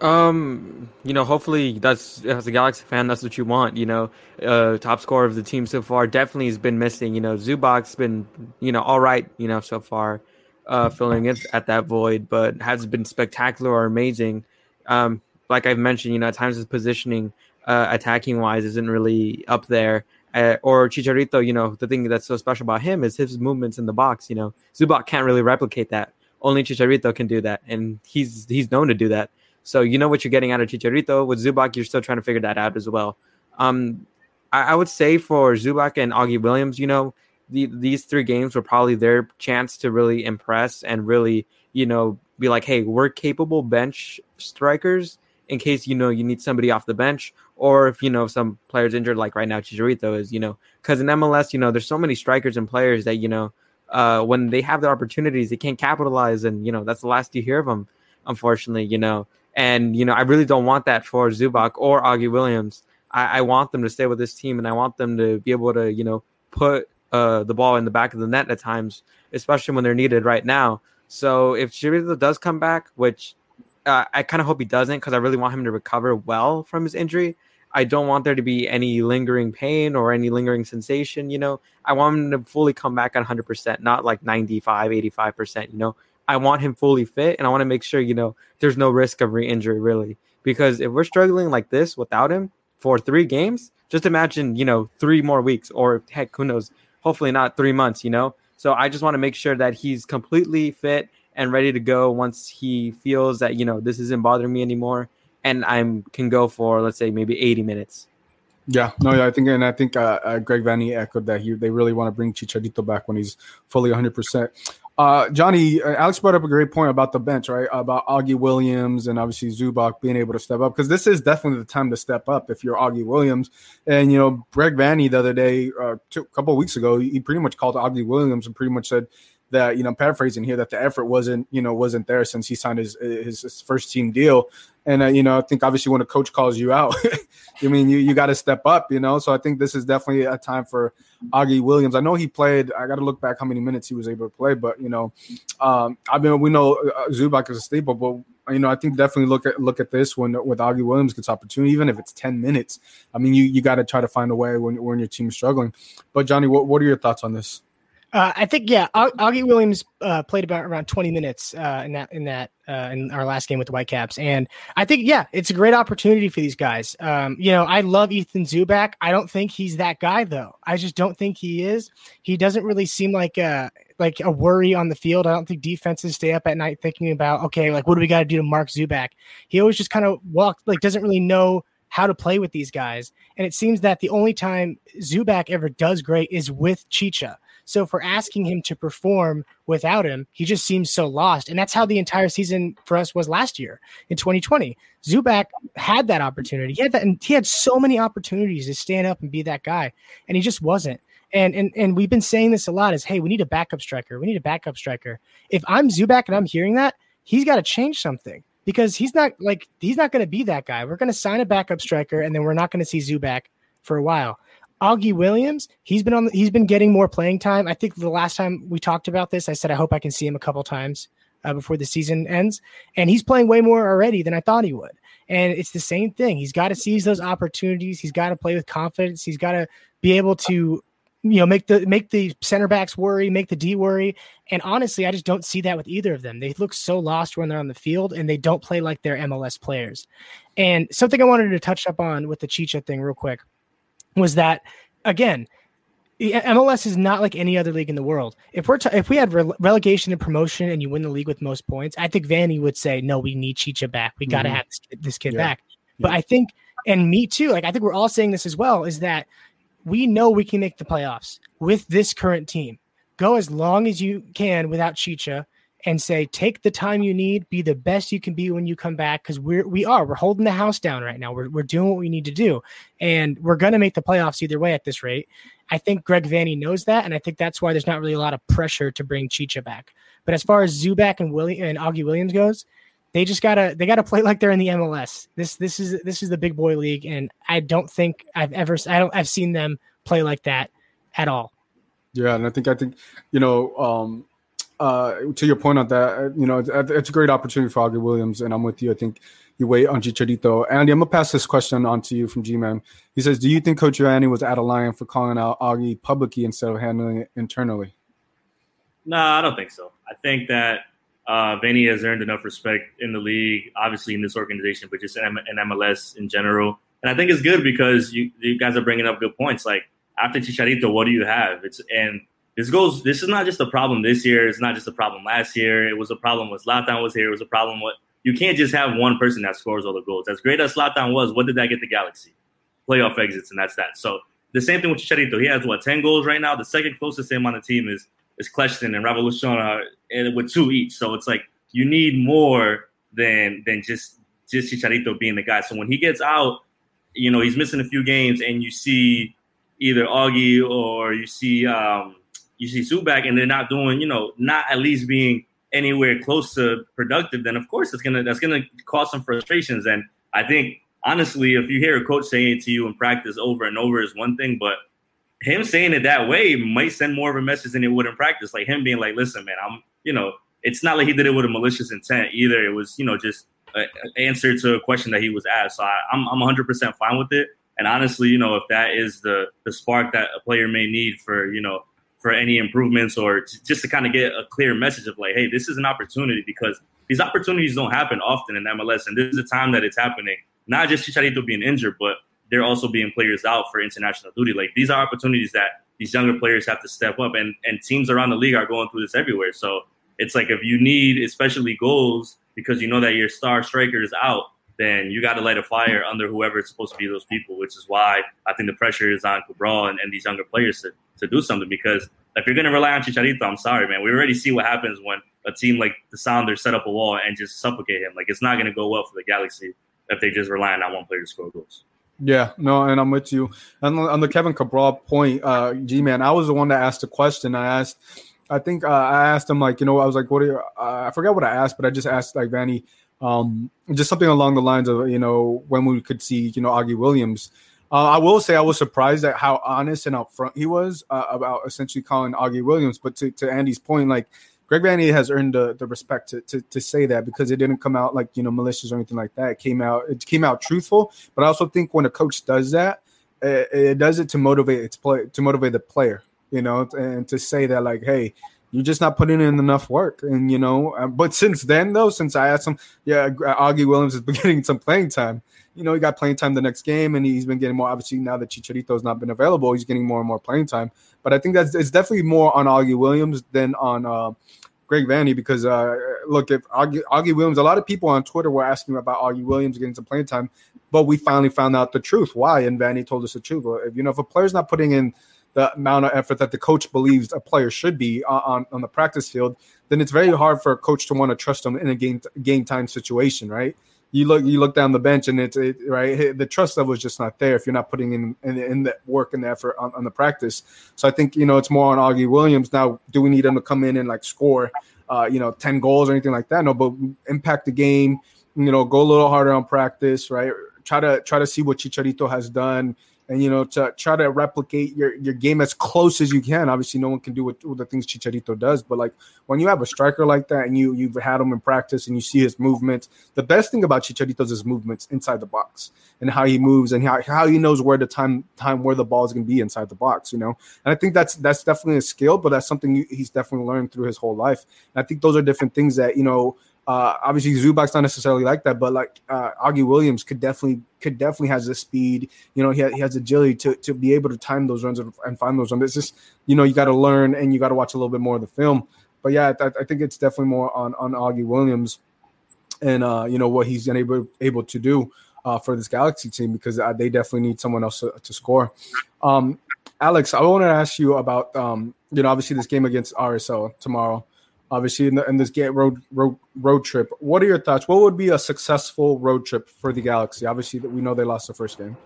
Um, you know, hopefully that's as a Galaxy fan, that's what you want. You know, uh, top scorer of the team so far definitely has been missing. You know, Zubak's been you know all right. You know, so far uh, filling in at that void, but has been spectacular or amazing. Um, like I've mentioned, you know, at times his positioning, uh, attacking wise, isn't really up there. Uh, or Chicharito, you know, the thing that's so special about him is his movements in the box. You know, Zubak can't really replicate that. Only Chicharito can do that, and he's he's known to do that. So you know what you're getting out of Chicharito. With Zubak, you're still trying to figure that out as well. Um, I, I would say for Zubak and Augie Williams, you know, the, these three games were probably their chance to really impress and really, you know, be like, hey, we're capable bench strikers in case you know you need somebody off the bench or if you know some players injured like right now Chicharito is you know because in MLS you know there's so many strikers and players that you know uh, when they have the opportunities they can't capitalize and you know that's the last you hear of them unfortunately you know. And you know I really don't want that for Zubak or Augie Williams. I, I want them to stay with this team and I want them to be able to you know put uh, the ball in the back of the net at times especially when they're needed right now so if Chicharito does come back which uh, I kind of hope he doesn't because I really want him to recover well from his injury. I don't want there to be any lingering pain or any lingering sensation. You know, I want him to fully come back at 100%, not like 95, 85%. You know, I want him fully fit and I want to make sure, you know, there's no risk of re injury really. Because if we're struggling like this without him for three games, just imagine, you know, three more weeks or heck, who knows, hopefully not three months, you know? So I just want to make sure that he's completely fit and ready to go once he feels that you know this isn't bothering me anymore and I'm can go for let's say maybe 80 minutes. Yeah, no, yeah, I think, and I think uh, uh, Greg Vanney echoed that he they really want to bring Chicharito back when he's fully 100. Uh, Jonny, uh, Alex brought up a great point about the bench, right? About Augie Williams and obviously Zubak being able to step up because this is definitely the time to step up if you're Augie Williams. And you know, Greg Vanney the other day, uh, two, a couple weeks ago, he pretty much called Augie Williams and pretty much said that you know, paraphrasing here, that the effort wasn't you know wasn't there since he signed his his, his first team deal, and uh, you know I think obviously when a coach calls you out, I mean you you got to step up, you know. So I think this is definitely a time for Augie Williams. I know he played. I got to look back how many minutes he was able to play, but you know, um, I mean we know uh, Zubak is a staple, but you know, I think definitely look at look at this when with Augie Williams gets opportunity, even if it's ten minutes. I mean, you you got to try to find a way when when your team's struggling. But Jonny, what what are your thoughts on this? Uh, I think yeah, Augie Williams uh, played about around 20 minutes uh, in that in that uh, in our last game with the Whitecaps, and I think yeah, it's a great opportunity for these guys. Um, you know, I love Ethan Zubak. I don't think he's that guy though. I just don't think he is. He doesn't really seem like a like a worry on the field. I don't think defenses stay up at night thinking about okay, like what do we got to do to mark Zubak. He always just kind of walk like doesn't really know how to play with these guys, and it seems that the only time Zubak ever does great is with Chicha. So for asking him to perform without him, he just seems so lost. And that's how the entire season for us was last year in 2020. Zubak had that opportunity. He had that, and he had so many opportunities to stand up and be that guy, and he just wasn't. And and and we've been saying this a lot: is hey, we need a backup striker. We need a backup striker. If I'm Zubak and I'm hearing that, he's got to change something because he's not like he's not going to be that guy. We're going to sign a backup striker, and then we're not going to see Zubak for a while. Augie Williams, he's been on. The, he's been getting more playing time. I think the last time we talked about this, I said I hope I can see him a couple times uh, before the season ends, and he's playing way more already than I thought he would. And it's the same thing. He's got to seize those opportunities. He's got to play with confidence. He's got to be able to, you know, make the make the center backs worry, make the D worry. And honestly, I just don't see that with either of them. They look so lost when they're on the field, and they don't play like they're MLS players. And something I wanted to touch up on with the Chicha thing real quick was that again MLS is not like any other league in the world. If we're t- if we had re- relegation and promotion and you win the league with most points, I think Vanney would say, "No, we need Chicha back. We got to mm-hmm. have this kid, this kid yeah. back." But yeah. I think, and me too. Like I think we're all saying this as well. Is that we know we can make the playoffs with this current team. Go as long as you can without Chicha and say take the time you need be the best you can be when you come back because we're we are we're holding the house down right now. We're, we're doing what we need to do and we're going to make the playoffs either way at this rate. I think greg Vanney knows that and i think that's why there's not really a lot of pressure to bring chicha back. But as far as zubak and willie and augie williams goes they just gotta they gotta play like they're in the mls this this is this is the big boy league and i don't think i've ever i don't i've seen them play like that at all. Yeah and i think i think you know um uh, to your point on that, uh, you know, it's, a great opportunity for Augie Williams, and I'm with you. I think you wait on Chicharito. Andy, I'm gonna pass this question on to you from G-Man. He says, "Do you think Coach Vanney was out of line for calling out Augie publicly instead of handling it internally?" No, I don't think so. I think that uh, Vanney has earned enough respect in the league, obviously in this organization, but just in, in MLS in general. And I think it's good because you, you guys are bringing up good points. Like after Chicharito, what do you have? It's and this goes. This is not just a problem this year. It's not just a problem last year. It was a problem when Zlatan was here. It was a problem with you can't just have one person that scores all the goals. As great as Zlatan was, what did that get the Galaxy? Playoff exits, and that's that. So the same thing with Chicharito. He has what ten goals right now. The second closest to him on the team is is Kljestan and Raveloson with two each. So it's like you need more than than just just Chicharito being the guy. So when he gets out, you know, he's missing a few games, and you see either Augie or you see um, you see Zubak, and they're not doing, you know, not at least being anywhere close to productive, then of course it's gonna that's gonna cause some frustrations. And I think honestly, if you hear a coach saying it to you in practice over and over is one thing, but him saying it that way might send more of a message than it would in practice. Like him being like, "Listen, man, I'm," you know, it's not like he did it with a malicious intent either. It was, you know, just an answer to a question that he was asked. So I, I'm I'm 100 percent fine with it. And honestly, you know, if that is the the spark that a player may need for, you know, for any improvements or to, just to kind of get a clear message of like, hey, this is an opportunity because these opportunities don't happen often in MLS, and this is the time that it's happening. Not just Chicharito being injured, but they're also being players out for international duty. Like these are opportunities that these younger players have to step up, and and teams around the league are going through this everywhere. So it's like if you need, especially goals, because you know that your star striker is out, then you got to light a fire under whoever is supposed to be those people. Which is why I think the pressure is on Cabral and, and these younger players to to do something. Because if you're going to rely on Chicharito, I'm sorry, man. We already see what happens when a team like the Sounders set up a wall and just suffocate him. Like it's not going to go well for the Galaxy if they just rely on that one player to score goals. Yeah, no, and I'm with you. And on the Kevin Cabral point, uh, G man, I was the one that asked the question. I asked, I think uh, I asked him like, you know, I was like, what? Are you, uh, I forgot what I asked, but I just asked like Vanney, um, just something along the lines of, you know, when we could see, you know, Augie Williams. Uh, I will say I was surprised at how honest and upfront he was uh, about essentially calling Augie Williams. But to, to Andy's point, like Greg Vanney has earned the, the respect to, to, to say that because it didn't come out like you know malicious or anything like that. It came out it came out truthful. But I also think when a coach does that, it, it does it to motivate its play to motivate the player, you know, and to say that like, hey, you're just not putting in enough work. And you know, uh, but since then though, since I asked him, yeah, Augie Williams is getting some playing time. You know, he got playing time the next game, and he's been getting more. Obviously, now that Chicharito's not been available, he's getting more and more playing time. But I think that's it's definitely more on Augie Williams than on uh, Greg Vanney because uh, look, if Augie, Augie, Williams, a lot of people on Twitter were asking about Augie Williams getting some playing time, but we finally found out the truth. Why? And Vanney told us the truth. If, you know, if a player's not putting in the amount of effort that the coach believes a player should be on, on the practice field, then it's very hard for a coach to want to trust them in a game game time situation, right? You look you look down the bench and it's it, right the trust level is just not there if you're not putting in in, in the work and the effort on, on, the practice. So I think you know it's more on Augie Williams now. Do we need him to come in and like score, uh, you know, ten goals or anything like that? No, but impact the game. You know, go a little harder on practice, right? Try to try to see what Chicharito has done and you know to try to replicate your, your game as close as you can. Obviously, no one can do what, what, the things Chicharito does, but like when you have a striker like that and you you've had him in practice and you see his movements, the best thing about Chicharito is his movements inside the box and how he moves and how, how he knows where the time time where the ball is going to be inside the box. You know, and I think that's that's definitely a skill, but that's something he's definitely learned through his whole life. And I think those are different things that you know uh, obviously, Zubak's not necessarily like that, but like uh, Augie Williams could definitely could definitely has the speed. You know, he, ha- he has agility to to be able to time those runs and, and find those runs. It's just you know you got to learn and you got to watch a little bit more of the film. But yeah, I, I think it's definitely more on on Augie Williams and uh, you know what he's been able able to do uh, for this Galaxy team because uh, they definitely need someone else to, to score. Um, Alex, I want to ask you about um, you know obviously this game against RSL tomorrow obviously in, the, in this get road, road road trip. What are your thoughts? What would be a successful road trip for the Galaxy? Obviously, that we know they lost the first game.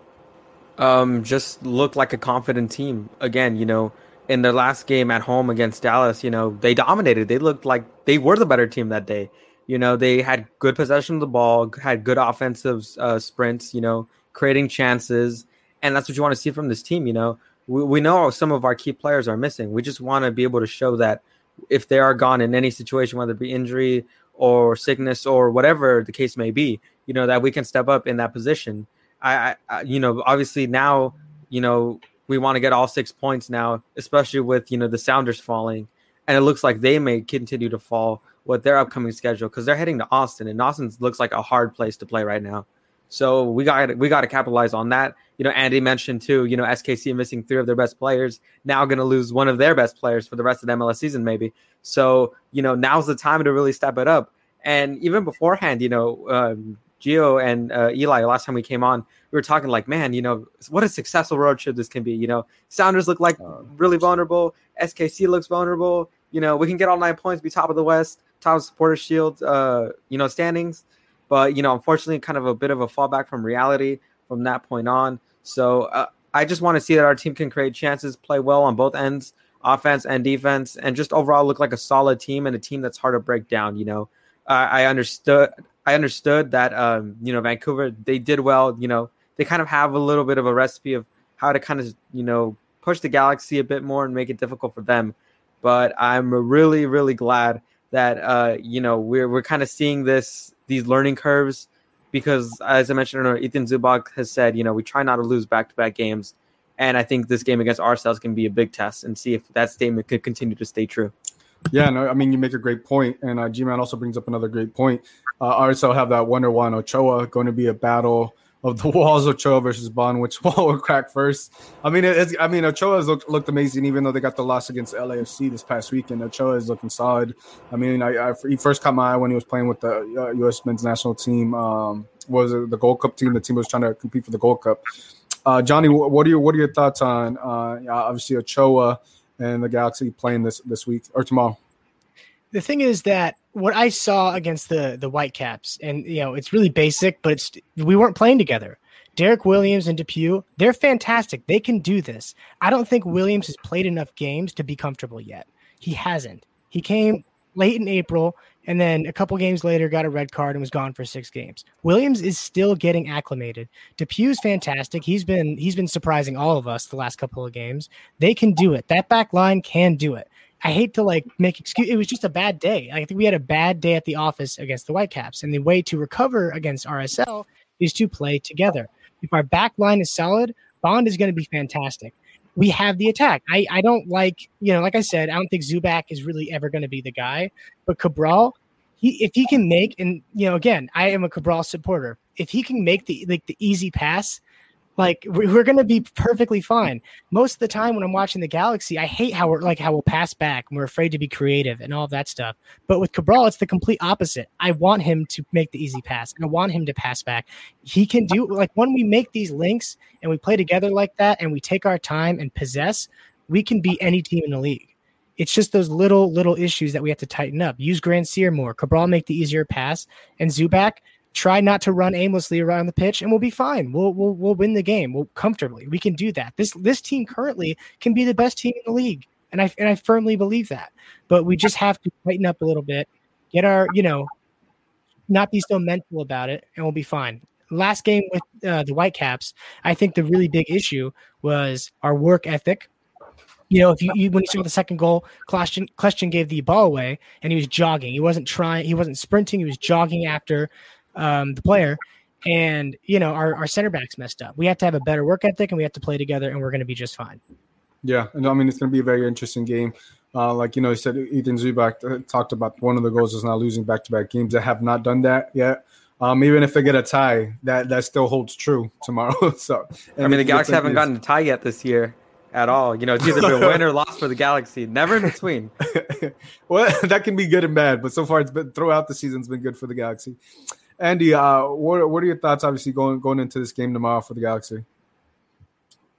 Um, just look like a confident team again. You know, in their last game at home against Dallas, you know they dominated. They looked like they were the better team that day. You know, they had good possession of the ball, had good offensive uh, sprints. You know, creating chances, and that's what you want to see from this team. You know, we, we know some of our key players are missing. We just want to be able to show that if they are gone in any situation, whether it be injury or sickness or whatever the case may be, you know, that we can step up in that position. I, I you know, obviously now, you know, we want to get all six points now, especially with, you know, the Sounders falling. And it looks like they may continue to fall with their upcoming schedule because they're heading to Austin, and Austin looks like a hard place to play right now. So we got we got to capitalize on that. You know, Andy mentioned too. You know, SKC missing three of their best players now going to lose one of their best players for the rest of the MLS season, maybe. So you know, now's the time to really step it up. And even beforehand, you know, um, Gio and uh, Eli, last time we came on, we were talking like, man, you know, what a successful road trip this can be. You know, Sounders look like oh, really vulnerable. SKC looks vulnerable. You know, we can get all nine points, be top of the West, top of supporter shield, uh, you know, standings. But you know, unfortunately, kind of a bit of a fallback from reality from that point on. So uh, I just want to see that our team can create chances, play well on both ends, offense and defense, and just overall look like a solid team and a team that's hard to break down. You know, I understood. I understood that um, you know Vancouver they did well. You know, they kind of have a little bit of a recipe of how to kind of you know push the Galaxy a bit more and make it difficult for them. But I'm really really glad that uh, you know we're we're kind of seeing this these learning curves because as I mentioned earlier, Ethan Zubak has said you know we try not to lose back to back games, and I think this game against RSL can be a big test and see if that statement could continue to stay true. Yeah, no, I mean you make a great point, and uh, G-Man also brings up another great point. Uh, RSL have that Wonder One Ochoa going to be a battle of the walls of Ochoa versus Bond, which wall will crack first. I mean, it's, I mean, Ochoa has looked, looked amazing, even though they got the loss against LAFC this past weekend. Ochoa is looking solid. I mean, I, I he first caught my eye when he was playing with the uh, U.S. men's national team. Um, was the Gold Cup team? The team was trying to compete for the Gold Cup. Uh, Jonny, what are your what are your thoughts on uh, obviously Ochoa and the Galaxy playing this this week or tomorrow? The thing is that what I saw against the the Whitecaps, and you know, it's really basic, but it's we weren't playing together. Derrick Williams and DePuy, they're fantastic. They can do this. I don't think Williams has played enough games to be comfortable yet. He hasn't. He came late in April and then a couple games later got a red card and was gone for six games. Williams is still getting acclimated. DePuy's fantastic. He's been he's been surprising all of us the last couple of games. They can do it. That back line can do it. I hate to like make excuse. It was just a bad day. I think we had a bad day at the office against the Whitecaps, and the way to recover against RSL is to play together. If our back line is solid, Bond is going to be fantastic. We have the attack. I, I don't like, you know, like I said, I don't think Zubak is really ever going to be the guy, but Cabral, he, if he can make, and, you know, again, I am a Cabral supporter. If he can make the, like the easy pass like we're going to be perfectly fine. Most of the time when I'm watching the Galaxy, I hate how we're like how we'll pass back and we're afraid to be creative and all of that stuff. But with Cabral, it's the complete opposite. I want him to make the easy pass and I want him to pass back. He can do like when we make these links and we play together like that and we take our time and possess, we can beat any team in the league. It's just those little little issues that we have to tighten up. Use Grandsir more. Cabral make the easier pass and Zubak try not to run aimlessly around the pitch and we'll be fine. We'll we'll we'll win the game. We'll comfortably. We can do that. This this team currently can be the best team in the league. And I and I firmly believe that. But we just have to tighten up a little bit. Get our, you know, not be so mental about it and we'll be fine. Last game with uh, the Whitecaps, I think the really big issue was our work ethic. You know, if you, you when you saw the second goal, Kljestan gave the ball away and he was jogging. He wasn't trying. He wasn't sprinting. He was jogging after um, the player. And you know, our, our center backs messed up. We have to have a better work ethic, and we have to play together, and we're going to be just fine. Yeah, and I mean it's going to be a very interesting game. Uh, like you know, he said Ethan Zubak uh, talked about one of the goals is not losing back to back games. That have not done that yet. Um, even if they get a tie, that that still holds true tomorrow. so I mean, the Galaxy haven't gotten a tie yet this year at all. You know, it's either been win or loss for the Galaxy. Never in between. well, that can be good and bad, but so far it's been throughout the season's been good for the Galaxy. Andy, uh, what what are your thoughts? Obviously, going going into this game tomorrow for the Galaxy.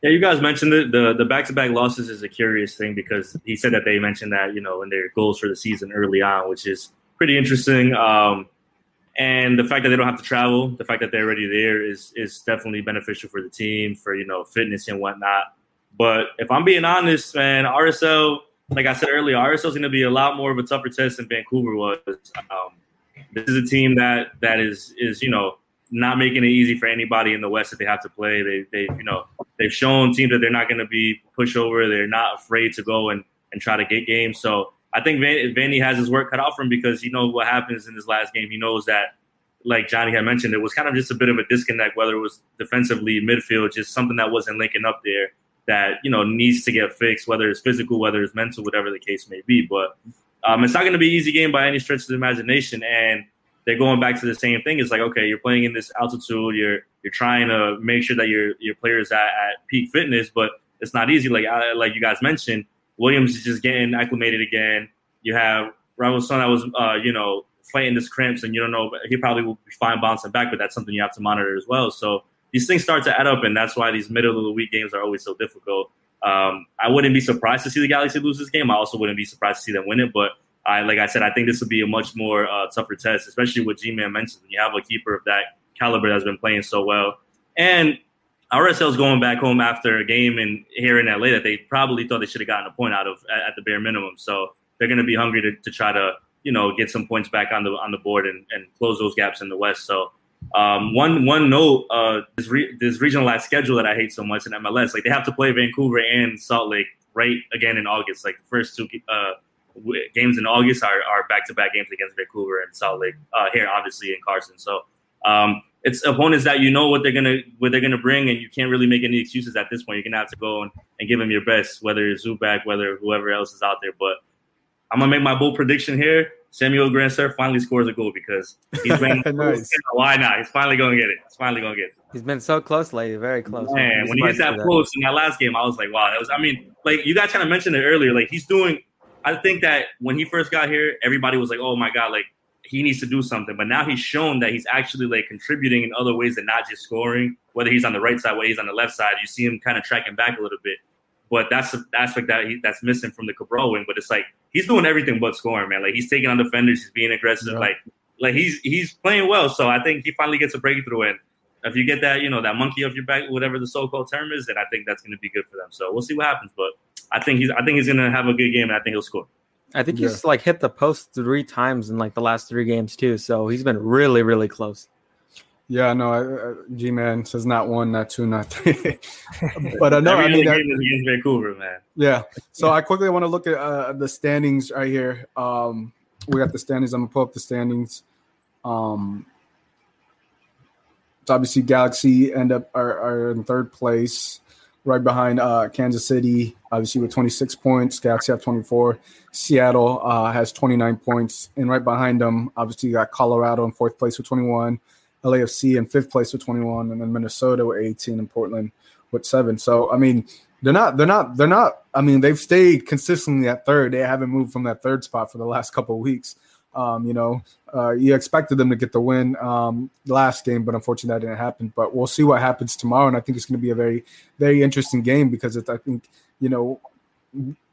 Yeah, you guys mentioned. The the back to back losses is a curious thing because he said that they mentioned that you know in their goals for the season early on, which is pretty interesting. Um, and the fact that they don't have to travel, the fact that they're already there is is definitely beneficial for the team for you know fitness and whatnot. But if I'm being honest, man, RSL, like I said earlier, RSL is going to be a lot more of a tougher test than Vancouver was. Um, this is a team that that is is you know not making it easy for anybody in the West that they have to play. They they you know they've shown teams that they're not going to be pushover. They're not afraid to go and and try to get games. So I think Van, Vanney has his work cut out for him because he knows what happens in his last game. He knows that, like Jonny had mentioned, it was kind of just a bit of a disconnect, whether it was defensively, midfield, just something that wasn't linking up there that you know needs to get fixed, whether it's physical, whether it's mental, whatever the case may be. But um, it's not going to be an easy game by any stretch of the imagination, and they're going back to the same thing. It's like okay, you're playing in this altitude, you're you're trying to make sure that your your players at, at peak fitness, but it's not easy. Like like you guys mentioned, Williams is just getting acclimated again. You have Son that was uh, you know fighting this cramps, and you don't know he probably will be fine bouncing back, but that's something you have to monitor as well. So these things start to add up, and that's why these middle of the week games are always so difficult. Um, I wouldn't be surprised to see the Galaxy lose this game. I also wouldn't be surprised to see them win it. But I like I said, I think this will be a much more uh, tougher test, especially with G-Man mentioned. you have a keeper of that caliber that's been playing so well. And RSL's going back home after a game in here in LA that they probably thought they should have gotten a point out of at, at the bare minimum. So they're going to be hungry to, to try to you know get some points back on the on the board and, and close those gaps in the West. So um, one one note, uh, this re- this regionalized schedule that I hate so much in MLS, like they have to play Vancouver and Salt Lake right again in August. Like the first two uh, w- games in August are are back to back games against Vancouver and Salt Lake uh, here, obviously in Carson. So um, it's opponents that you know what they're gonna what they're gonna bring, and you can't really make any excuses at this point. You're gonna have to go and, and give them your best, whether it's Zubak, whether whoever else is out there. But I'm gonna make my bold prediction here. Samuel Grandsir finally scores a goal because he's been Nice. why not? He's finally gonna get it. He's finally gonna get it. He's been so close lately, very close. Man, I'm when he hit that to see in that last game, I was like, wow, that was. I mean, like you guys kind of mentioned it earlier. Like he's doing. I think that when he first got here, everybody was like, oh my god, like he needs to do something. But now he's shown that he's actually like contributing in other ways than not just scoring. Whether he's on the right side, whether he's on the left side, you see him kind of tracking back a little bit. But that's the aspect that he, that's missing from the Cabral wing. But it's like he's doing everything but scoring, man. Like he's taking on defenders, he's being aggressive, Yeah. like like he's he's playing well. So I think he finally gets a breakthrough. And if you get that, you know, that monkey off your back, whatever the so-called term is, then I think that's going to be good for them. So we'll see what happens. But I think he's I think he's going to have a good game, and I think he'll score. I think Yeah. he's like hit the post three times in like the last three games too. So he's been really, really close. Yeah, no, I- I- G Man says not one, not two, not three. but uh, no, I mean, I- is against Vancouver, man. yeah. So I quickly want to look at uh, the standings right here. Um, we got the standings. I'm gonna pull up the standings. Um, so obviously, Galaxy end up are, are in third place, right behind uh, Kansas City. Obviously, with 26 points, Galaxy have 24. Seattle uh, has 29 points, and right behind them, obviously, you got Colorado in fourth place with 21. LAFC in fifth place with 21, and then Minnesota with 18, and Portland with seven. So I mean, they're not, they're not, they're not. I mean, they've stayed consistently at third. They haven't moved from that third spot for the last couple weeks. Um, you know, uh, you expected them to get the win um, last game, but unfortunately that didn't happen. But we'll see what happens tomorrow, and I think it's going to be a very, very interesting game because I think you know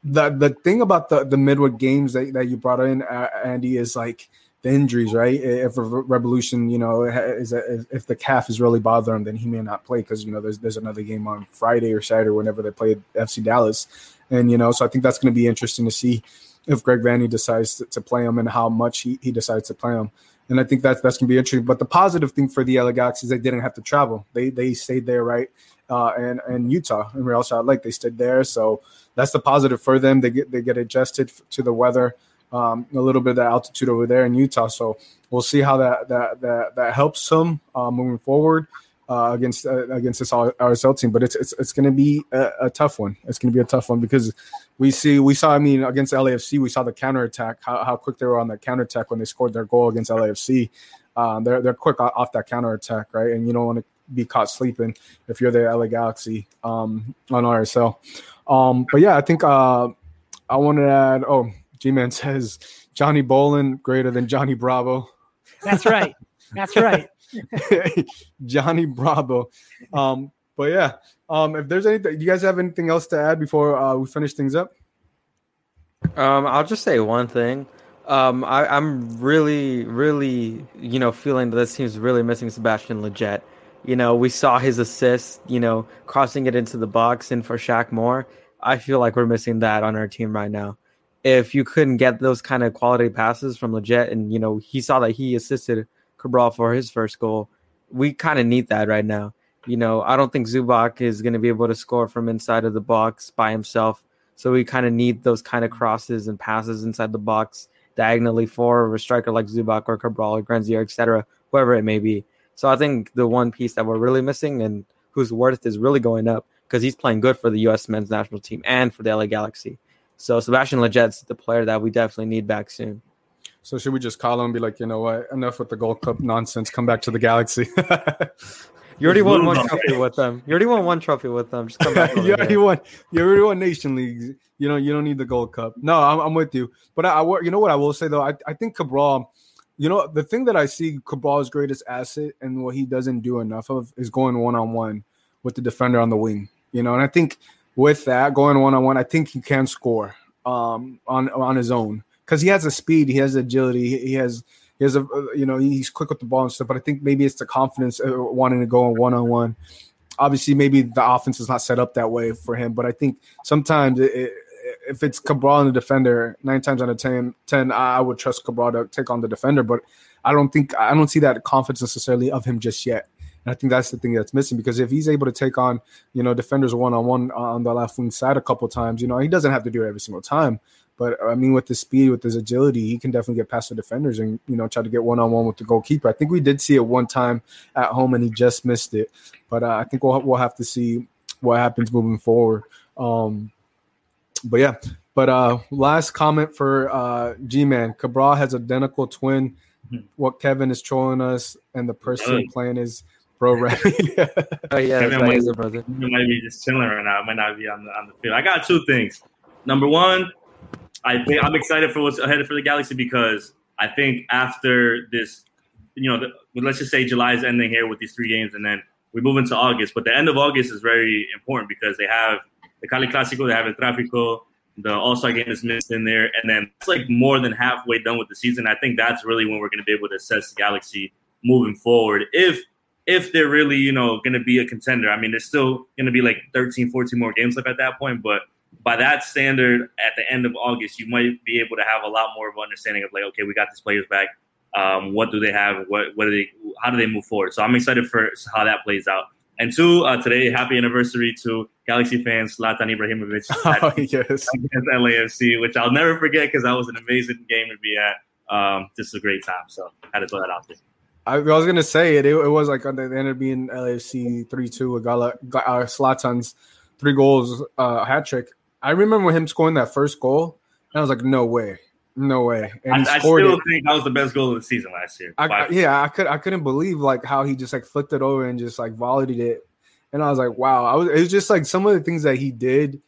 the the thing about the the midweek games that, that you brought in, uh, Andy, is like the injuries, right? If a Revolution, you know, is a, if the calf is really bothering him, then he may not play because you know there's there's another game on Friday or Saturday whenever they play FC Dallas, and you know, so I think that's going to be interesting to see if Greg Vanney decides to, to play him and how much he, he decides to play him. And I think that's that's gonna be interesting. But the positive thing for the LA Galaxy is they didn't have to travel. They they stayed there, right? Uh, and and Utah and Real Salt Lake, they stayed there. So that's the positive for them. They get they get adjusted to the weather, um, a little bit of that altitude over there in Utah. So we'll see how that that that, that helps them uh, moving forward uh, against uh, against this RSL team. But it's it's, it's going to be a, a tough one. It's going to be a tough one because we see we saw. I mean, against LAFC, we saw the counterattack. How how quick they were on the counterattack when they scored their goal against LAFC. Um, they're they're quick off that counterattack, right? And you don't want to be caught sleeping if you're the LA Galaxy um, on RSL. Um, but yeah, I think uh, I wanted to add. Oh, G Man says Jonny Bolen greater than Johnny Bravo. That's right. That's right. Johnny Bravo. Um, but yeah, um, if there's anything, you guys have anything else to add before uh, we finish things up? Um, I'll just say one thing. Um, I, I'm really, really, you know, feeling that this team's really missing Sebastian Lletget. You know, we saw his assist, you know, crossing it into the box and for Shaq Moore. I feel like we're missing that on our team right now. If you couldn't get those kind of quality passes from Lletget, and you know, he saw that he assisted Cabral for his first goal, we kind of need that right now. You know, I don't think Zubak is going to be able to score from inside of the box by himself. So we kind of need those kind of crosses and passes inside the box diagonally for a striker like Zubak or Cabral or Grandsir, etc., whoever it may be. So I think the one piece that we're really missing and whose worth is really going up because he's playing good for the U.S. men's national team and for the LA Galaxy. So Sebastian Lletget's the player that we definitely need back soon. So should we just call him and be like, you know what, enough with the Gold Cup nonsense. Come back to the Galaxy. You already won one trophy with them. You already won one trophy with them. Just come back. you already here. won. You already won Nation League. You know, you don't need the Gold Cup. No, I'm, I'm with you. But I, I, you know what I will say though, I, I think Cabral. You know, the thing that I see Cabral's greatest asset and what he doesn't do enough of is going one on one with the defender on the wing. You know, and I think with that going one on one, I think he can score um, on on his own. because he has the speed, he has agility, he, has he has a you know he's quick with the ball and stuff. But I think maybe it's the confidence wanting to go on one on one. Obviously, maybe the offense is not set up that way for him. But I think sometimes it, if it's Cabral and the defender, nine times out of 10, 10, I would trust Cabral to take on the defender. But I don't think I don't see that confidence necessarily of him just yet. And I think that's the thing that's missing because if he's able to take on, you know, defenders one on one on the left wing side a couple times, you know, he doesn't have to do it every single time. But I mean, with the speed, with his agility, he can definitely get past the defenders and you know try to get one on one with the goalkeeper. I think we did see it one time at home and he just missed it. But uh, I think we'll we'll have to see what happens moving forward. Um, but yeah, but uh, last comment for uh, G Man Cabral has identical twin. Mm-hmm. What Kevin is trolling us, and the person playing is Bro Ray. oh yeah, Kevin might, brother. might be just chilling right now. I Might not be on the on the field. I got two things. Number one, I think I'm excited for what's ahead for the Galaxy because I think after this, you know, the, let's just say July is ending here with these three games, and then we move into August. But the end of August is very important because they have the Cali Clásico, they have El Tráfico, the All Star game is missed in there, and then it's like more than halfway done with the season. I think that's really when we're going to be able to assess the Galaxy moving forward. If if they're really, you know, going to be a contender. I mean, there's still going to be like 13, 14 more games left at that point, but by that standard, at the end of August, you might be able to have a lot more of an understanding of like, okay, we got these players back. Um, what do they have? What what do they? How do they move forward? So I'm excited for how that plays out. And two, uh, today, happy anniversary to Galaxy fans, Zlatan Ibrahimovic oh, yes. against LAFC, which I'll never forget because that was an amazing game to be at. Um, this is a great time, so I had to throw that out there. I, was gonna say it. It, it was like they ended up being LAFC three two with Gala, uh, Zlatan's three goals uh, hat trick. I remember him scoring that first goal, and I was like, "No way, no way!" And I, I still it. think that was the best goal of the season last year. I, yeah, I could I couldn't believe like how he just like flipped it over and just like volleyed it, and I was like, "Wow!" I was it was just like some of the things that he did.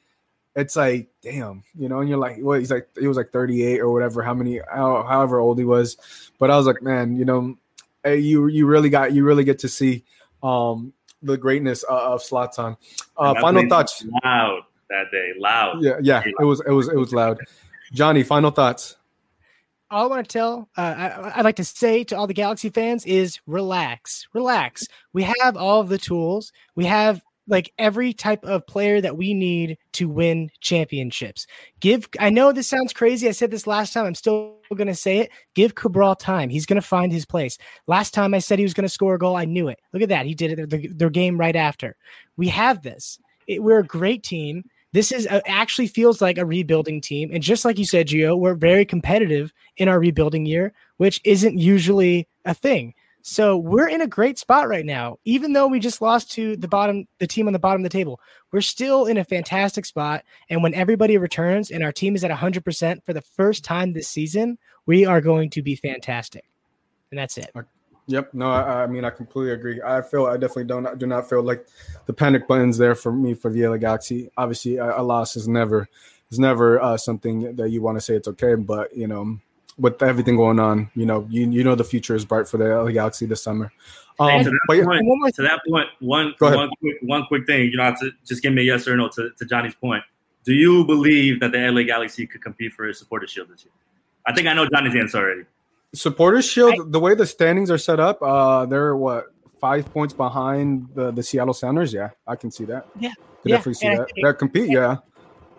It's like, damn, you know, and you're like, what? He's like, he was like 38 or whatever, how many, how, however old he was. But I was like, man, you know, you you really got you really get to see um the greatness of Zlatan. Uh, final thoughts. Loud that day. Loud. Yeah, yeah. It was it was it was loud. Jonny, final thoughts. All I want to tell, uh, I, would like to say to all the Galaxy fans is relax, relax. We have all of the tools. We have like every type of player that we need to win championships. Give I know this sounds crazy. I said this last time. I'm still going to say it. Give Cabral time. He's going to find his place. Last time I said he was going to score a goal, I knew it. Look at that. He did it their, their game right after. We have this. It, we're a great team this is a, actually feels like a rebuilding team. And just like you said, Gio, we're very competitive in our rebuilding year, which isn't usually a thing. So we're in a great spot right now. Even though we just lost to the bottom, the team on the bottom of the table, we're still in a fantastic spot. And when everybody returns and our team is at 100% for the first time this season, we are going to be fantastic. And that's it. Yep. No, I, I, mean I completely agree. I feel I definitely don't do not feel like the panic button's there for me for the LA Galaxy. Obviously, a, a loss is never is never uh, something that you want to say it's okay. But you know, with everything going on, you know, you you know the future is bright for the LA Galaxy this summer. Um, to, that point, to that point, one one quick one quick thing, you know, to just give me a yes or no to, to Jonny's point. Do you believe that the LA Galaxy could compete for a supporter shield this year? I think I know Jonny's answer already. Supporters Shield, I, the way the standings are set up, uh, they're what five points behind the, the Seattle Sounders. Yeah, I can see that. Yeah, can yeah. definitely see and that. They compete. And, yeah.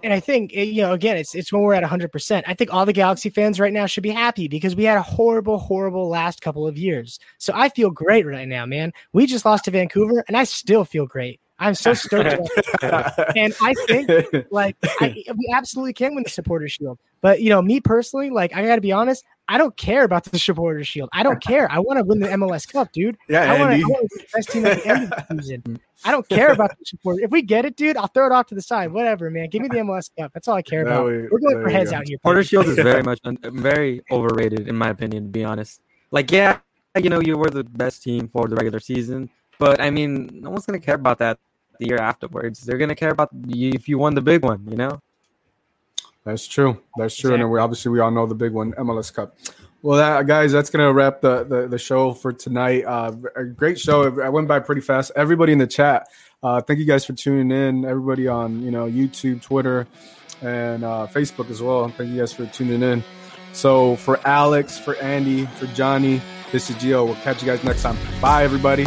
And I think eh, you know, again, it's it's when we're at 100. percent I think all the Galaxy fans right now should be happy because we had a horrible, horrible last couple of years. So I feel great right now, man. We just lost to Vancouver, and I still feel great. I'm so stoked. and I think like I, we absolutely can win the supporter shield. But you know, me personally, like I got to be honest, I don't care about the supporter shield. I don't care. I want to win the MLS Cup, dude. Yeah, I want to be the best team at the end of the season. I don't care about the support. If we get it, dude, I'll throw it off to the side. Whatever, man. Give me the MLS Cup. That's all I care about. We, We're going for heads go. out here. Supporter shield is very much very overrated, in my opinion. To be honest, like yeah, you know, you were the best team for the regular season, but I mean, no one's gonna care about that the year afterwards. They're gonna care about you if you won the big one. You know. That's true. That's true. Exactly. And we obviously we all know the big one, MLS Cup. Well, that, guys, that's gonna wrap the, the, the show for tonight. Uh, a great show. I went by pretty fast. Everybody in the chat, uh, thank you guys for tuning in. Everybody on you know YouTube, Twitter, and uh, Facebook as well. Thank you guys for tuning in. So for Alex, for Andy, for Jonny, this is Gio. We'll catch you guys next time. Bye, everybody.